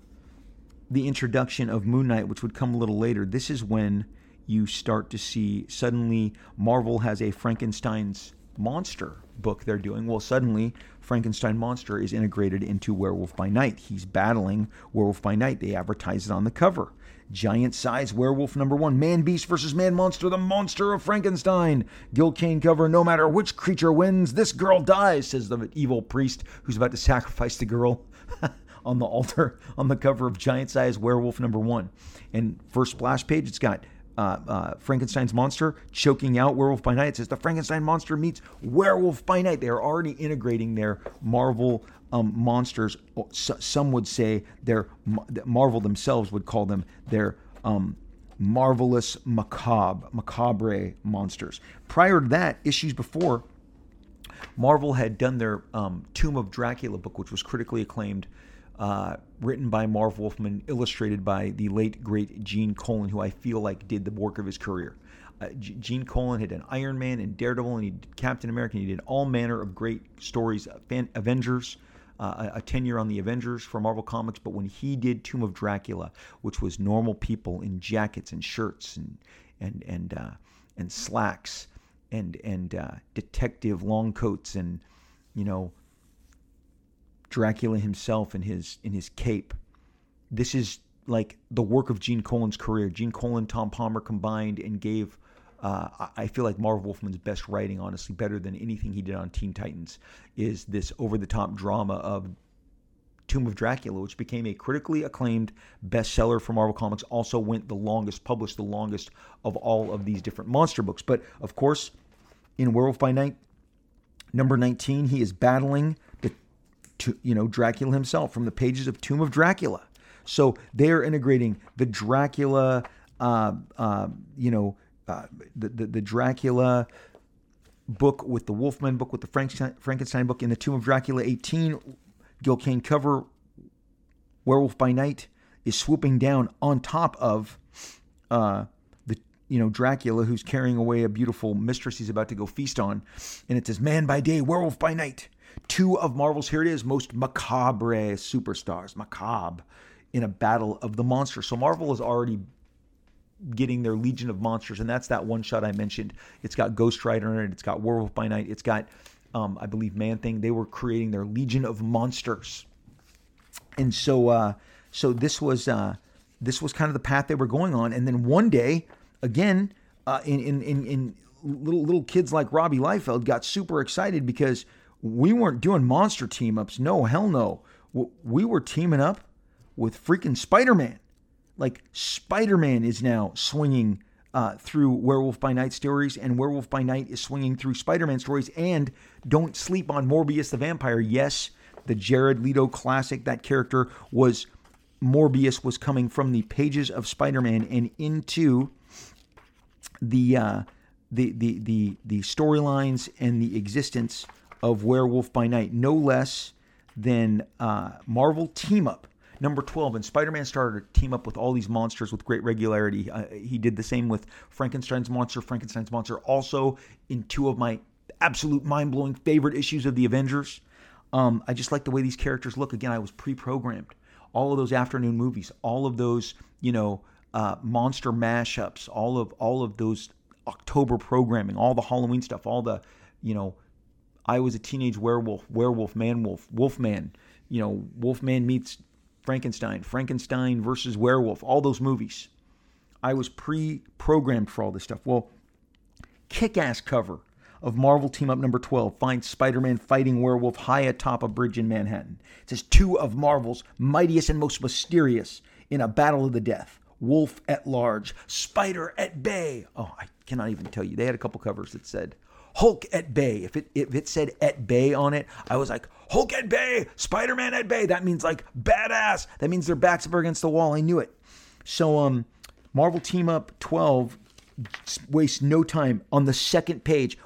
the introduction of Moon Knight, which would come a little later, this is when you start to see suddenly Marvel has a Frankenstein's monster book they're doing. Well, suddenly Frankenstein monster is integrated into Werewolf by Night. He's battling Werewolf by Night. They advertise it on the cover. Giant size werewolf number one, man beast versus man monster, the monster of Frankenstein. Gil Kane cover, no matter which creature wins, this girl dies, says the evil priest who's about to sacrifice the girl on the altar on the cover of Giant size werewolf number one. And first splash page, it's got uh, uh, Frankenstein's monster choking out Werewolf by Night. It says the Frankenstein monster meets Werewolf by Night. They are already integrating their Marvel um, monsters. Some would say their Marvel themselves would call them their um, marvelous macabre, macabre monsters. Prior to that, issues before, Marvel had done their um, Tomb of Dracula book, which was critically acclaimed uh, written by Marv Wolfman, illustrated by the late great Gene Colan, who I feel like did the work of his career. Uh, Gene Colan had done Iron Man and Daredevil, and he did Captain America. And he did all manner of great stories. Fan, Avengers, uh, a tenure on the Avengers for Marvel Comics. But when he did Tomb of Dracula, which was normal people in jackets and shirts and and and uh, and slacks and and uh, detective long coats and you know Dracula himself in his in his cape. This is like the work of Gene Colan's career. Gene Colan, Tom Palmer combined and gave. Uh, I feel like Marv Wolfman's best writing, honestly, better than anything he did on Teen Titans, is this over-the-top drama of Tomb of Dracula, which became a critically acclaimed bestseller for Marvel Comics. Also went the longest, published the longest of all of these different monster books. But of course, in Werewolf by Night, number 19, he is battling to, you know, Dracula himself from the pages of Tomb of Dracula. So they're integrating the Dracula, uh, uh, you know, uh, the, the, the Dracula book with the Wolfman book with the Frankenstein, Frankenstein book in the Tomb of Dracula 18. Gil Kane cover Werewolf by Night is swooping down on top of uh, the you know Dracula who's carrying away a beautiful mistress he's about to go feast on, and it says "Man by day, werewolf by night." Two of Marvel's, here it is, most macabre superstars, macabre, in a battle of the monsters. So Marvel is already getting their Legion of Monsters, and that's that one shot I mentioned. It's got Ghost Rider in it, it's got Werewolf by Night, it's got, um, I believe, Man Thing. They were creating their Legion of Monsters. And so, uh, so this was, uh, this was kind of the path they were going on. And then one day, again, uh, in, in, in, in little, little kids like Robbie Liefeld got super excited because we weren't doing monster team ups. No, hell no. We were teaming up with freaking Spider Man. Like, Spider Man is now swinging uh, through Werewolf by Night stories, and Werewolf by Night is swinging through Spider Man stories. And don't sleep on Morbius the Vampire. Yes, the Jared Leto classic, that character was Morbius was coming from the pages of Spider-Man and into the uh, the the the the storylines and the existence of Werewolf by Night, no less than uh, Marvel Team Up number 12 and spider-man started to team up with all these monsters with great regularity. Uh, he did the same with frankenstein's monster. Frankenstein's monster also in two of my absolute mind-blowing favorite issues of the avengers. Um, i just like the way these characters look. Again i was pre-programmed. All of those afternoon movies, all of those, you know, uh, monster mashups, all of all of those October programming, all the Halloween stuff, all the, you know, I was a teenage werewolf, werewolf, man wolf, wolfman, you know, Wolfman meets Frankenstein, Frankenstein versus werewolf, all those movies. I was pre-programmed for all this stuff. Well, kick-ass cover of Marvel Team Up number 12 finds Spider Man fighting werewolf high atop a bridge in Manhattan. It says two of Marvel's mightiest and most mysterious in a battle of the death. Wolf at large, Spider at bay. Oh, I cannot even tell you. They had a couple covers that said Hulk at bay. If it if it said at bay on it, I was like Hulk at bay, Spider Man at bay. That means like badass. That means their backs up against the wall. I knew it. So um, Marvel Team Up 12 waste no time. On the second page,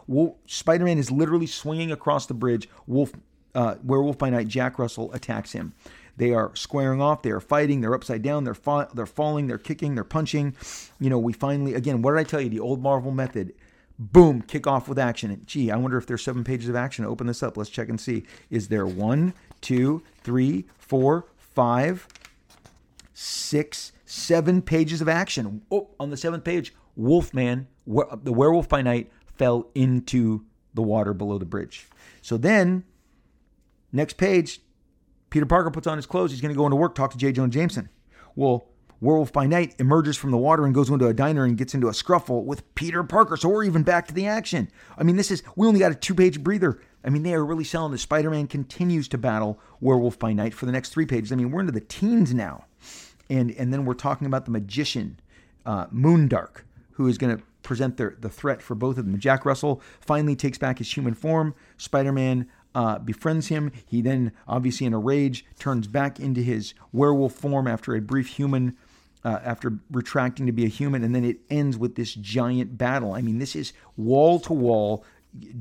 Spider Man is literally swinging across the bridge. Wolf, uh, Werewolf by Night, Jack Russell attacks him. They are squaring off. They are fighting. They're upside down. They're fa- they're falling. They're kicking. They're punching. You know, we finally again. What did I tell you? The old Marvel method. Boom, kick off with action. Gee, I wonder if there's seven pages of action. Open this up. Let's check and see. Is there one, two, three, four, five, six, seven pages of action? Oh, on the seventh page, Wolfman, the werewolf by night, fell into the water below the bridge. So then, next page, Peter Parker puts on his clothes. He's going to go into work, talk to J. Jonah Jameson. Well, Werewolf by Night emerges from the water and goes into a diner and gets into a scruffle with Peter Parker. So we're even back to the action. I mean, this is, we only got a two page breather. I mean, they are really selling this. Spider Man continues to battle Werewolf by Night for the next three pages. I mean, we're into the teens now. And, and then we're talking about the magician, uh, Moondark, who is going to present the, the threat for both of them. Jack Russell finally takes back his human form. Spider Man uh, befriends him. He then, obviously in a rage, turns back into his werewolf form after a brief human. Uh, after retracting to be a human, and then it ends with this giant battle. I mean, this is wall to wall.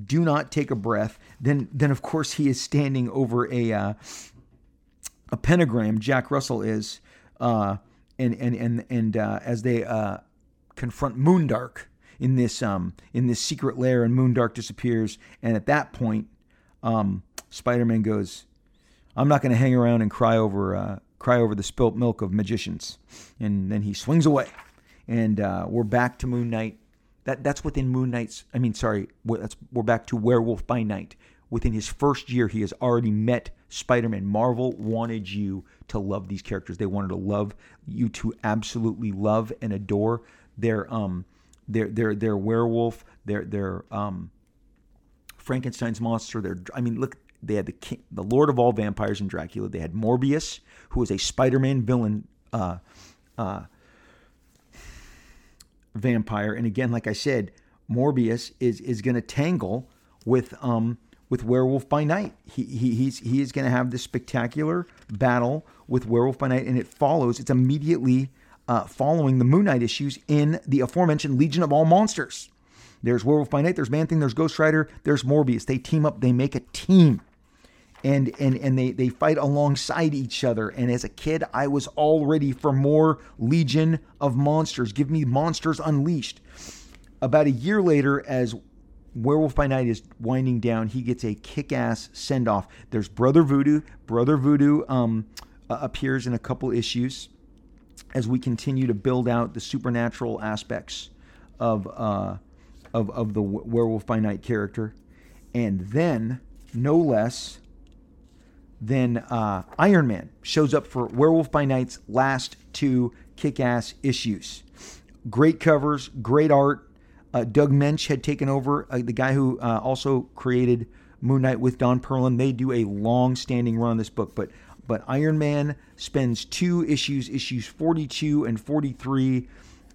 Do not take a breath. Then, then of course, he is standing over a uh, a pentagram. Jack Russell is, uh, and and and and uh, as they uh, confront Moondark in this um, in this secret lair, and Moondark disappears. And at that point, um, Spider-Man goes, "I'm not going to hang around and cry over uh, cry over the spilt milk of magicians." And then he swings away, and uh, we're back to Moon Knight. That that's within Moon Knight's. I mean, sorry, we're, we're back to Werewolf by Night. Within his first year, he has already met Spider-Man. Marvel wanted you to love these characters. They wanted to love you to absolutely love and adore their um their their their werewolf, their their um Frankenstein's monster. Their I mean, look, they had the king, the Lord of all vampires and Dracula. They had Morbius, who was a Spider-Man villain. Uh, uh, vampire, and again, like I said, Morbius is is going to tangle with um with Werewolf by Night. He, he he's he is going to have this spectacular battle with Werewolf by Night, and it follows. It's immediately uh, following the Moon Knight issues in the aforementioned Legion of All Monsters. There's Werewolf by Night, there's Man Thing, there's Ghost Rider, there's Morbius. They team up, they make a team. And and and they they fight alongside each other. And as a kid, I was all ready for more Legion of Monsters. Give me Monsters Unleashed. About a year later, as Werewolf by Night is winding down, he gets a kick-ass send-off. There's Brother Voodoo. Brother Voodoo um, uh, appears in a couple issues as we continue to build out the supernatural aspects of uh, of of the Werewolf by Night character, and then no less than uh, Iron Man shows up for Werewolf by Night's last two kick ass issues. Great covers, great art. Uh, Doug Moench had taken over, uh, the guy who uh, also created Moon Knight with Don Perlin. They do a long standing run on this book, but but Iron Man spends two issues, issues 42 and 43.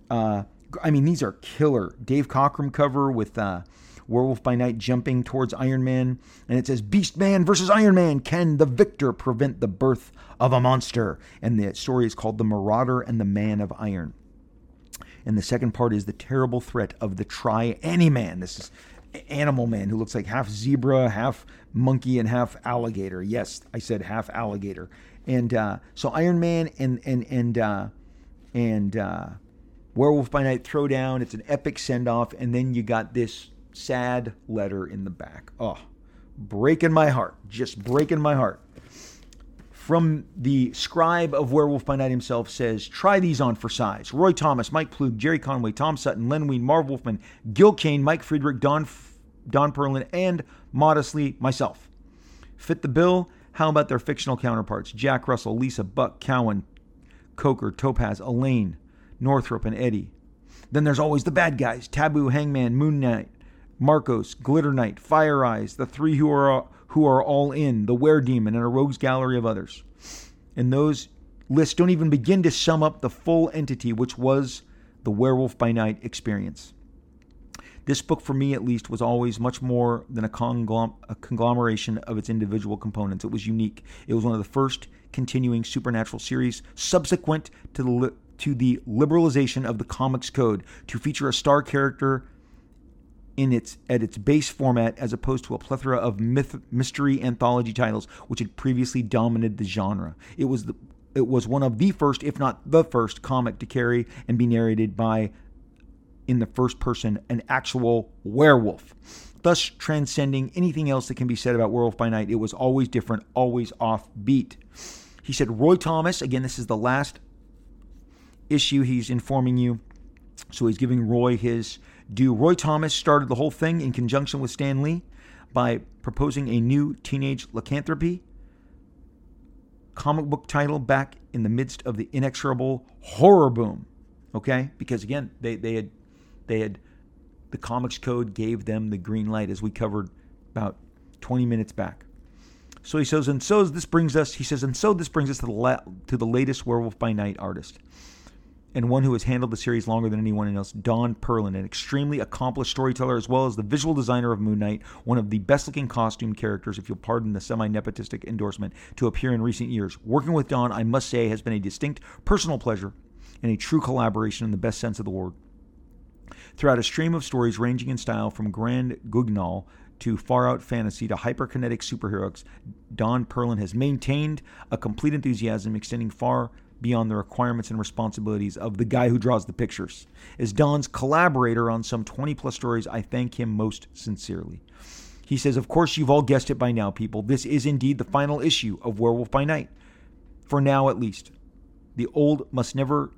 Uh, I mean, these are killer. Dave Cockrum cover with uh, Werewolf by Night jumping towards Iron Man, and it says Beast Man versus Iron Man. Can the victor prevent the birth of a monster? And the story is called The Marauder and the Man of Iron. And the second part is the terrible threat of the Tri-Animal Man. This is Animal Man who looks like half zebra, half monkey, and half alligator. Yes, I said half alligator. And uh, so Iron Man and and and uh, and uh, Werewolf by Night throwdown. It's an epic send off, and then you got this sad letter in the back. Oh, breaking my heart, just breaking my heart. From the scribe of Werewolf by Night himself says, try these on for size. Roy Thomas, Mike Ploog, Gerry Conway, Tom Sutton, Len Wein, Marv Wolfman, Gil Kane, Mike Friedrich, Don, Don Perlin, and modestly myself. Fit the bill? How about their fictional counterparts? Jack Russell, Lisa, Buck, Cowan, Coker, Topaz, Elaine, Northrop, and Eddie. Then there's always the bad guys Taboo, Hangman, Moon Knight, Marcos, Glitter Knight, Fire Eyes, the three who are who are all in, the Were Demon, and a rogues gallery of others. And those lists don't even begin to sum up the full entity, which was the Werewolf by Night experience. This book, for me at least, was always much more than a, conglom- a, conglomeration of its individual components. It was unique. It was one of the first continuing supernatural series subsequent to the, li- to the liberalization of the comics code to feature a star character in its at its base format as opposed to a plethora of myth, mystery anthology titles which had previously dominated the genre. It was the it was one of the first, if not the first, comic to carry and be narrated by in the first person an actual werewolf. Thus transcending anything else that can be said about Werewolf by Night, it was always different, always offbeat. He said Roy Thomas, again, this is the last issue he's informing you. So he's giving Roy his do. Roy Thomas started the whole thing in conjunction with Stan Lee by proposing a new teenage lycanthropy comic book title back in the midst of the inexorable horror boom. Okay? Because again, they, they had they had the comics code gave them the green light as we covered about 20 minutes back. So he says, and so this brings us, he says, and so this brings us to the, la- to the latest Werewolf by Night artist and one who has handled the series longer than anyone else, Don Perlin, an extremely accomplished storyteller as well as the visual designer of Moon Knight, one of the best looking costume characters, if you'll pardon the semi nepotistic endorsement, to appear in recent years. Working with Don, I must say, has been a distinct personal pleasure and a true collaboration in the best sense of the word. Throughout a stream of stories ranging in style from grand guignol to far out fantasy to hyperkinetic superheroes, Don Perlin has maintained a complete enthusiasm extending far beyond the requirements and responsibilities of the guy who draws the pictures. As Don's collaborator on some 20 plus stories, I thank him most sincerely. He says, Of course, you've all guessed it by now, people. This is indeed the final issue of Werewolf by Night. For now, at least. The old must never.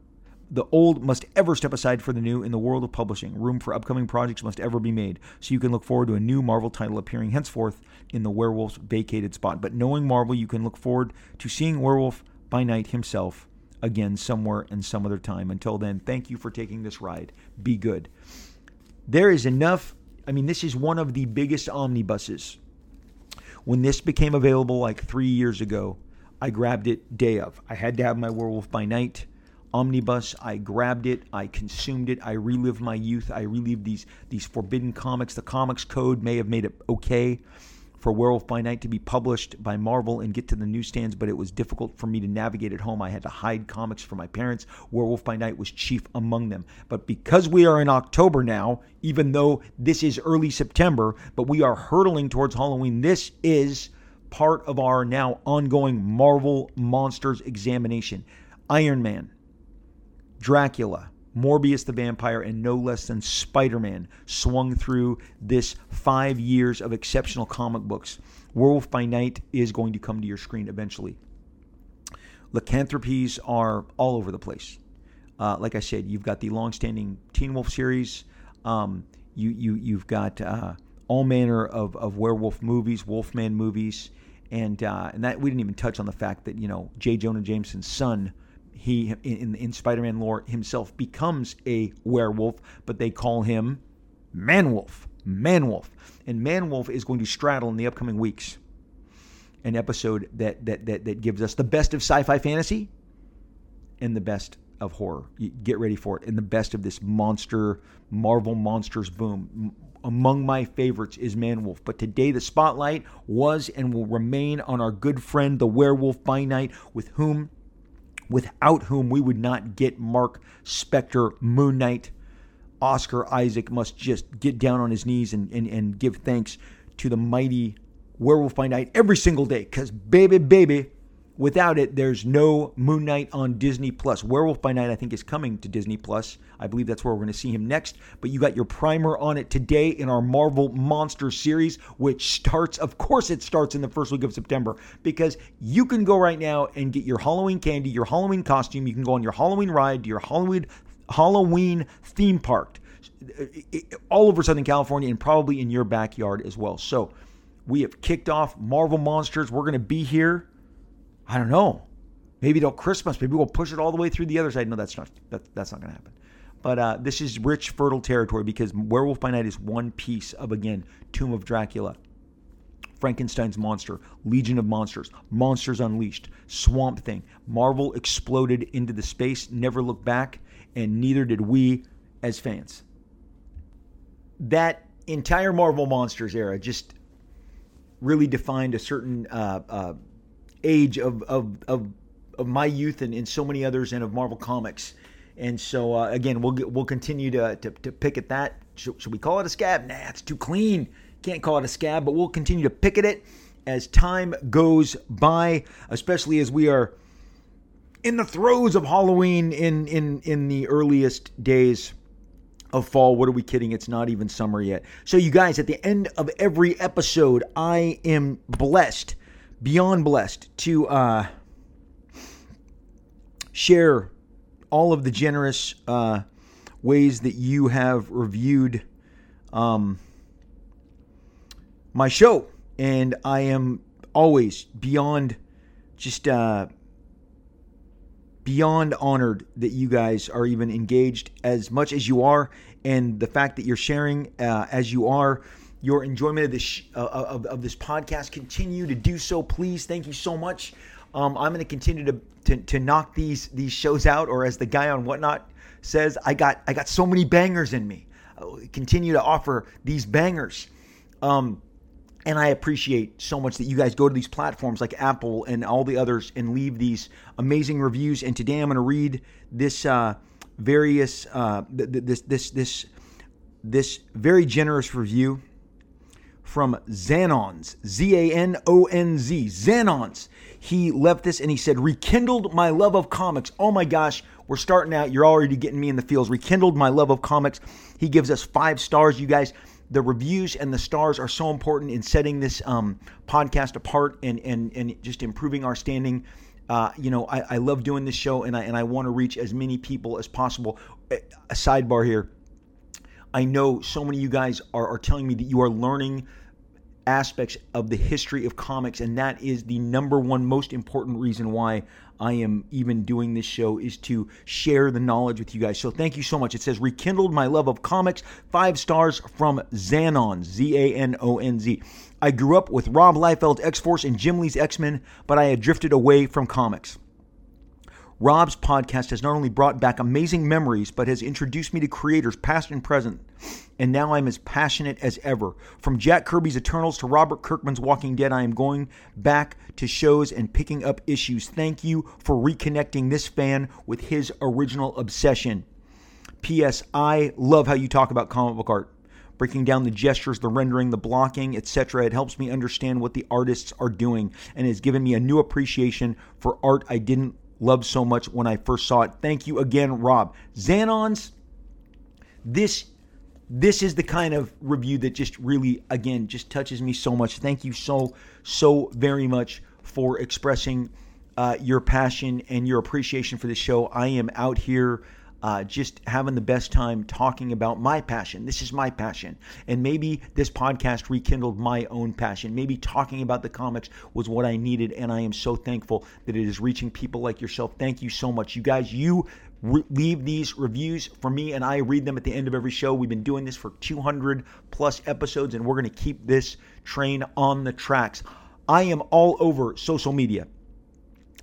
The old must ever step aside for the new in the world of publishing. Room for upcoming projects must ever be made, so you can look forward to a new Marvel title appearing henceforth in the Werewolf's vacated spot. But knowing Marvel, you can look forward to seeing Werewolf by Night himself again somewhere and some other time. Until then, thank you for taking this ride. Be good. There is enough. I mean, this is one of the biggest omnibuses. When this became available like three years ago, I grabbed it day of. I had to have my Werewolf by Night omnibus. I grabbed it. I consumed it. I relived my youth. I relived these these forbidden comics. The Comics Code may have made it okay for Werewolf by Night to be published by Marvel and get to the newsstands, but it was difficult for me to navigate at home. I had to hide comics from my parents. Werewolf by Night was chief among them. But because we are in October now, even though this is early September, but we are hurtling towards Halloween, this is part of our now ongoing Marvel Monsters examination. Iron Man, Dracula, Morbius the Vampire, and no less than Spider Man swung through this five years of exceptional comic books. Werewolf by Night is going to come to your screen eventually. Lycanthropies are all over the place. Uh, like I said, you've got the long-standing Teen Wolf series. Um, you you you've got uh, all manner of, of werewolf movies, Wolfman movies, and uh, and that we didn't even touch on the fact that you know J. Jonah Jameson's son he in, in Spider-Man lore himself becomes a werewolf, but they call him Manwolf. Manwolf, and Manwolf is going to straddle in the upcoming weeks an episode that that that that gives us the best of sci-fi fantasy and the best of horror. Get ready for it. And the best of this monster Marvel monsters boom. Among my favorites is Manwolf, but today the spotlight was and will remain on our good friend the Werewolf by Night, with whom without whom we would not get Mark Spector, Moon Knight. Oscar Isaac must just get down on his knees and, and, and give thanks to the mighty Werewolf by Night every single day. Because, baby, baby, without it, there's no Moon Knight on Disney Plus. Werewolf by Night, I think, is coming to Disney Plus. I believe that's where we're going to see him next. But you got your primer on it today in our Marvel Monster series, which starts, of course, it starts in the first week of September because you can go right now and get your Halloween candy, your Halloween costume. You can go on your Halloween ride, to your Halloween Halloween theme park uh, uh, uh, all over Southern California and probably in your backyard as well. So we have kicked off Marvel Monsters. We're going to be here I don't know. Maybe till Christmas. Maybe we'll push it all the way through the other side. No, that's not that, that's not going to happen. But uh, this is rich, fertile territory because Werewolf by Night is one piece of again Tomb of Dracula, Frankenstein's monster, Legion of Monsters, Monsters Unleashed, Swamp Thing. Marvel exploded into the space, never looked back, and neither did we as fans. That entire Marvel Monsters era just really defined a certain uh, uh, age of of of, of my youth and, and so many others and of Marvel Comics. And so uh, again, we'll we'll continue to, to, to pick at that. Should, should, we call it a scab? Nah, it's too clean. Can't call it a scab, but we'll continue to pick at it as time goes by, especially as we are in the throes of Halloween in in in the earliest days of fall. What are we kidding? It's not even summer yet. So you guys, at the end of every episode, I am blessed beyond blessed to uh, share all of the generous uh, ways that you have reviewed um, my show. And I am always beyond just uh, beyond honored that you guys are even engaged as much as you are, and the fact that you're sharing uh, as you are your enjoyment of this uh, of, of this podcast. Continue to do so, please. Thank you so much. Um, I'm going to continue to, to knock these these shows out, or as the guy on whatnot says, I got I got so many bangers in me. I'll continue to offer these bangers. Um, and I appreciate so much that you guys go to these platforms like Apple and all the others and leave these amazing reviews. And today I'm going to read this uh, various uh, this this this this very generous review from Zanonz, Z A N O N Z, Zanonz. He left this and he said, Rekindled my love of comics. Oh my gosh, we're starting out. You're already getting me in the feels. Rekindled my love of comics. He gives us five stars. You guys, the reviews and the stars are so important in setting this um, podcast apart and, and, and just improving our standing. Uh, you know, I, I love doing this show and I, and I want to reach as many people as possible. A sidebar here I know so many of you guys are, are telling me that you are learning aspects of the history of comics, and that is the number one most important reason why I am even doing this show is to share the knowledge with you guys. So thank you so much. It says rekindled my love of comics. Five stars from Zanon, Z A N O N Z. I grew up with Rob Liefeld's X Force and Jim Lee's X Men, but I had drifted away from comics. Rob's podcast has not only brought back amazing memories, but has introduced me to creators past and present. And now I'm as passionate as ever. From Jack Kirby's Eternals to Robert Kirkman's Walking Dead, I am going back to shows and picking up issues. Thank you for reconnecting this fan with his original obsession. P.S. I love how you talk about comic book art breaking down the gestures, the rendering, the blocking, etc. It helps me understand what the artists are doing and has given me a new appreciation for art I didn't loved so much when I first saw it. Thank you again, Rob. Xanons, this this is the kind of review that just really again just touches me so much. Thank you so so very much for expressing uh, your passion and your appreciation for the show. I am out here uh, just having the best time talking about my passion. This is my passion. And maybe this podcast rekindled my own passion. Maybe talking about the comics was what I needed. And I am so thankful that it is reaching people like yourself. Thank you so much. You guys, you leave these reviews for me and I read them at the end of every show. We've been doing this for 200 plus episodes and we're going to keep this train on the tracks. I am all over social media.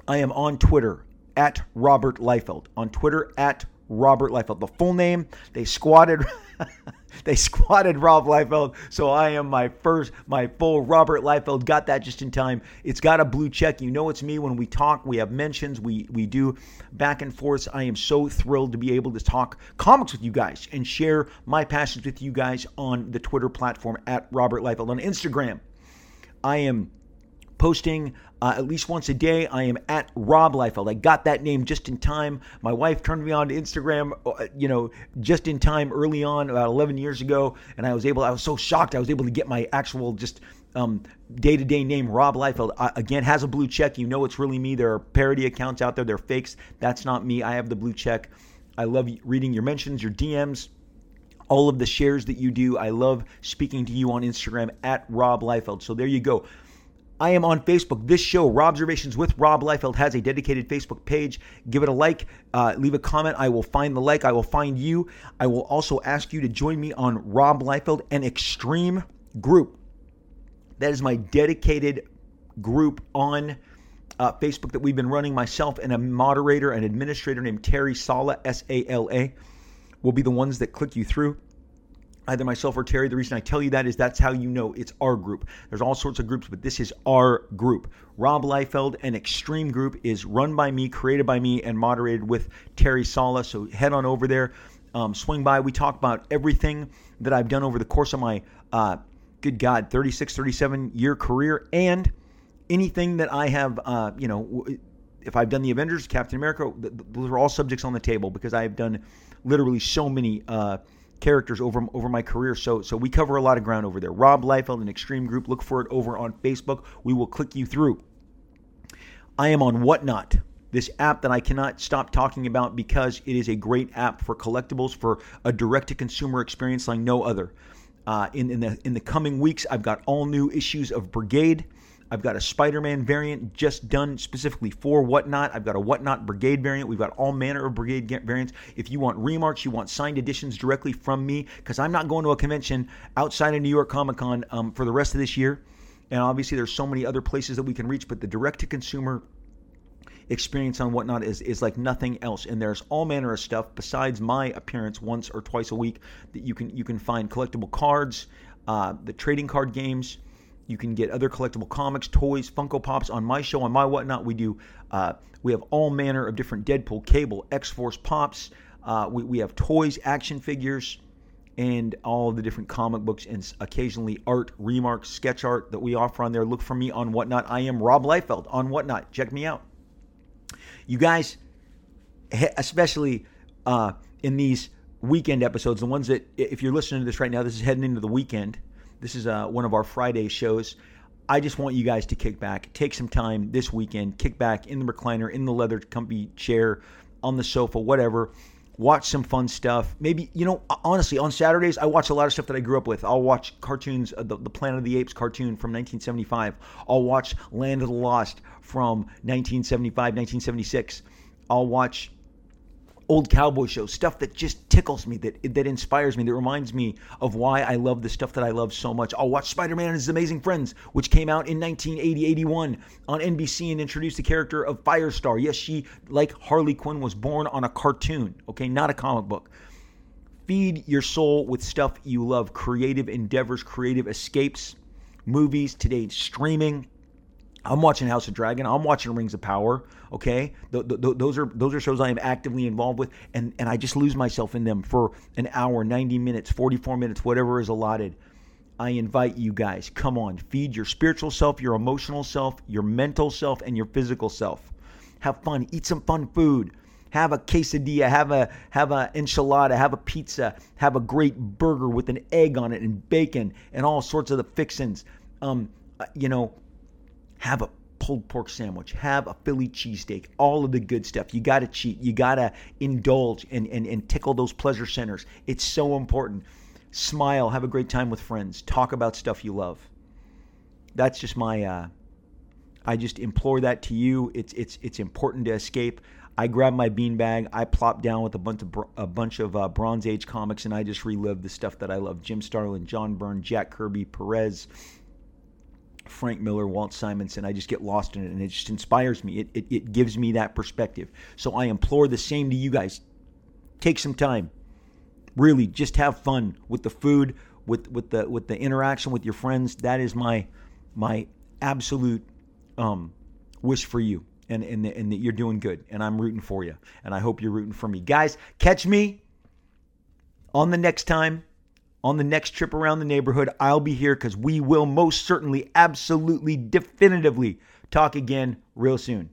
I am on Twitter at Robert Liefeld. On Twitter at Robert Liefeld. The full name, they squatted they squatted Rob Liefeld. So I am my first, my full Robert Liefeld. Got that just in time. It's got a blue check. You know it's me when we talk. We have mentions. We we do back and forth. I am so thrilled to be able to talk comics with you guys and share my passions with you guys on the Twitter platform at Robert Liefeld. On Instagram, I am posting uh, at least once a day. I am at Rob Liefeld. I got that name just in time. My wife turned me on to Instagram, uh, you know, just in time early on, about 11 years ago, and I was able. I was so shocked. I was able to get my actual just day to day name, Rob Liefeld. Again, has a blue check. You know, it's really me. There are parody accounts out there. They're fakes. That's not me. I have the blue check. I love reading your mentions, your DMs all of the shares that you do. I love speaking to you on Instagram at Rob Liefeld. So there you go. I am on Facebook. This show, Rob Observations with Rob Liefeld, has a dedicated Facebook page. Give it a like, uh, leave a comment. I will find the like. I will find you. I will also ask you to join me on Rob Liefeld, an extreme group. That is my dedicated group on uh, Facebook that we've been running. Myself and a moderator, an administrator named Terry Sala, S A L A, will be the ones that click you through either myself or Terry. The reason I tell you that is that's how you know it's our group. There's all sorts of groups, but this is our group. Rob Liefeld, an extreme group, is run by me, created by me, and moderated with Terry Sala. So head on over there, um, swing by. We talk about everything that I've done over the course of my, uh, good God, 36, 37 year career and anything that I have, uh, you know, if I've done the Avengers, Captain America, those are all subjects on the table because I have done literally so many. Uh, characters over over my career. So so we cover a lot of ground over there. Rob Liefeld and Extreme Group. Look for it over on Facebook. We will click you through. I am on Whatnot, this app that I cannot stop talking about because it is a great app for collectibles for a direct to consumer experience like no other. Uh, in, in the in the coming weeks, I've got all new issues of Brigade. I've got a Spider Man variant just done specifically for Whatnot. I've got a Whatnot Brigade variant. We've got all manner of Brigade variants. If you want remarks, you want signed editions directly from me, because I'm not going to a convention outside of New York Comic Con um, for the rest of this year. And obviously, there's so many other places that we can reach, but the direct to consumer experience on whatnot is is like nothing else and there's all manner of stuff besides my appearance once or twice a week that you can you can find collectible cards uh, the trading card games you can get other collectible comics, toys, Funko Pops on my show, on my whatnot. We do. Uh, we have all manner of different Deadpool, Cable, X Force pops. Uh, we, we have toys, action figures, and all the different comic books and occasionally art, remarks, sketch art that we offer on there. Look for me on Whatnot. I am Rob Liefeld on Whatnot. Check me out. You guys, especially uh, in these weekend episodes, the ones that, if you're listening to this right now, this is heading into the weekend. This is uh, one of our Friday shows. I just want you guys to kick back, take some time this weekend, kick back in the recliner, in the leather comfy chair, on the sofa, whatever. Watch some fun stuff. Maybe, you know, honestly, on Saturdays, I watch a lot of stuff that I grew up with. I'll watch cartoons, uh, the, the Planet of the Apes cartoon from 1975. I'll watch Land of the Lost from 1975, 1976. I'll watch old cowboy shows, stuff that just tickles me, that that inspires me, that reminds me of why I love the stuff that I love so much. I'll watch Spider-Man and His Amazing Friends, which came out in 1980-81 on NBC and introduced the character of Firestar. Yes, she, like Harley Quinn, was born on a cartoon, okay, not a comic book. Feed your soul with stuff you love, creative endeavors, creative escapes, movies, today streaming, I'm watching House of Dragon. I'm watching Rings of Power. Okay, th- th- those are those are shows I am actively involved with, and and I just lose myself in them for an hour, 90 minutes, 44 minutes, whatever is allotted. I invite you guys, come on, feed your spiritual self, your emotional self, your mental self, and your physical self. Have fun, eat some fun food. Have a quesadilla, have a have a enchilada, have a pizza, have a great burger with an egg on it and bacon and all sorts of the fixins. Um, you know, have a pulled pork sandwich, have a Philly cheesesteak, all of the good stuff. You got to cheat. You got to indulge and, and, and tickle those pleasure centers. It's so important. Smile, have a great time with friends, talk about stuff you love. That's just my, uh, I just implore that to you. It's, it's, it's important to escape. I grab my beanbag, I plop down with a bunch of a bunch of uh, Bronze Age comics, and I just relive the stuff that I love: Jim Starlin, John Byrne, Jack Kirby, Perez, Frank Miller, Walt Simonson. I just get lost in it, and it just inspires me. It, it, it gives me that perspective. So I implore the same to you guys. Take some time, really, just have fun with the food, with with the with the interaction with your friends. That is my my absolute um, wish for you and, and, and that you're doing good. And I'm rooting for you. And I hope you're rooting for me. Guys, catch me on the next time, on the next trip around the neighborhood. I'll be here because we will most certainly, absolutely, definitively talk again real soon.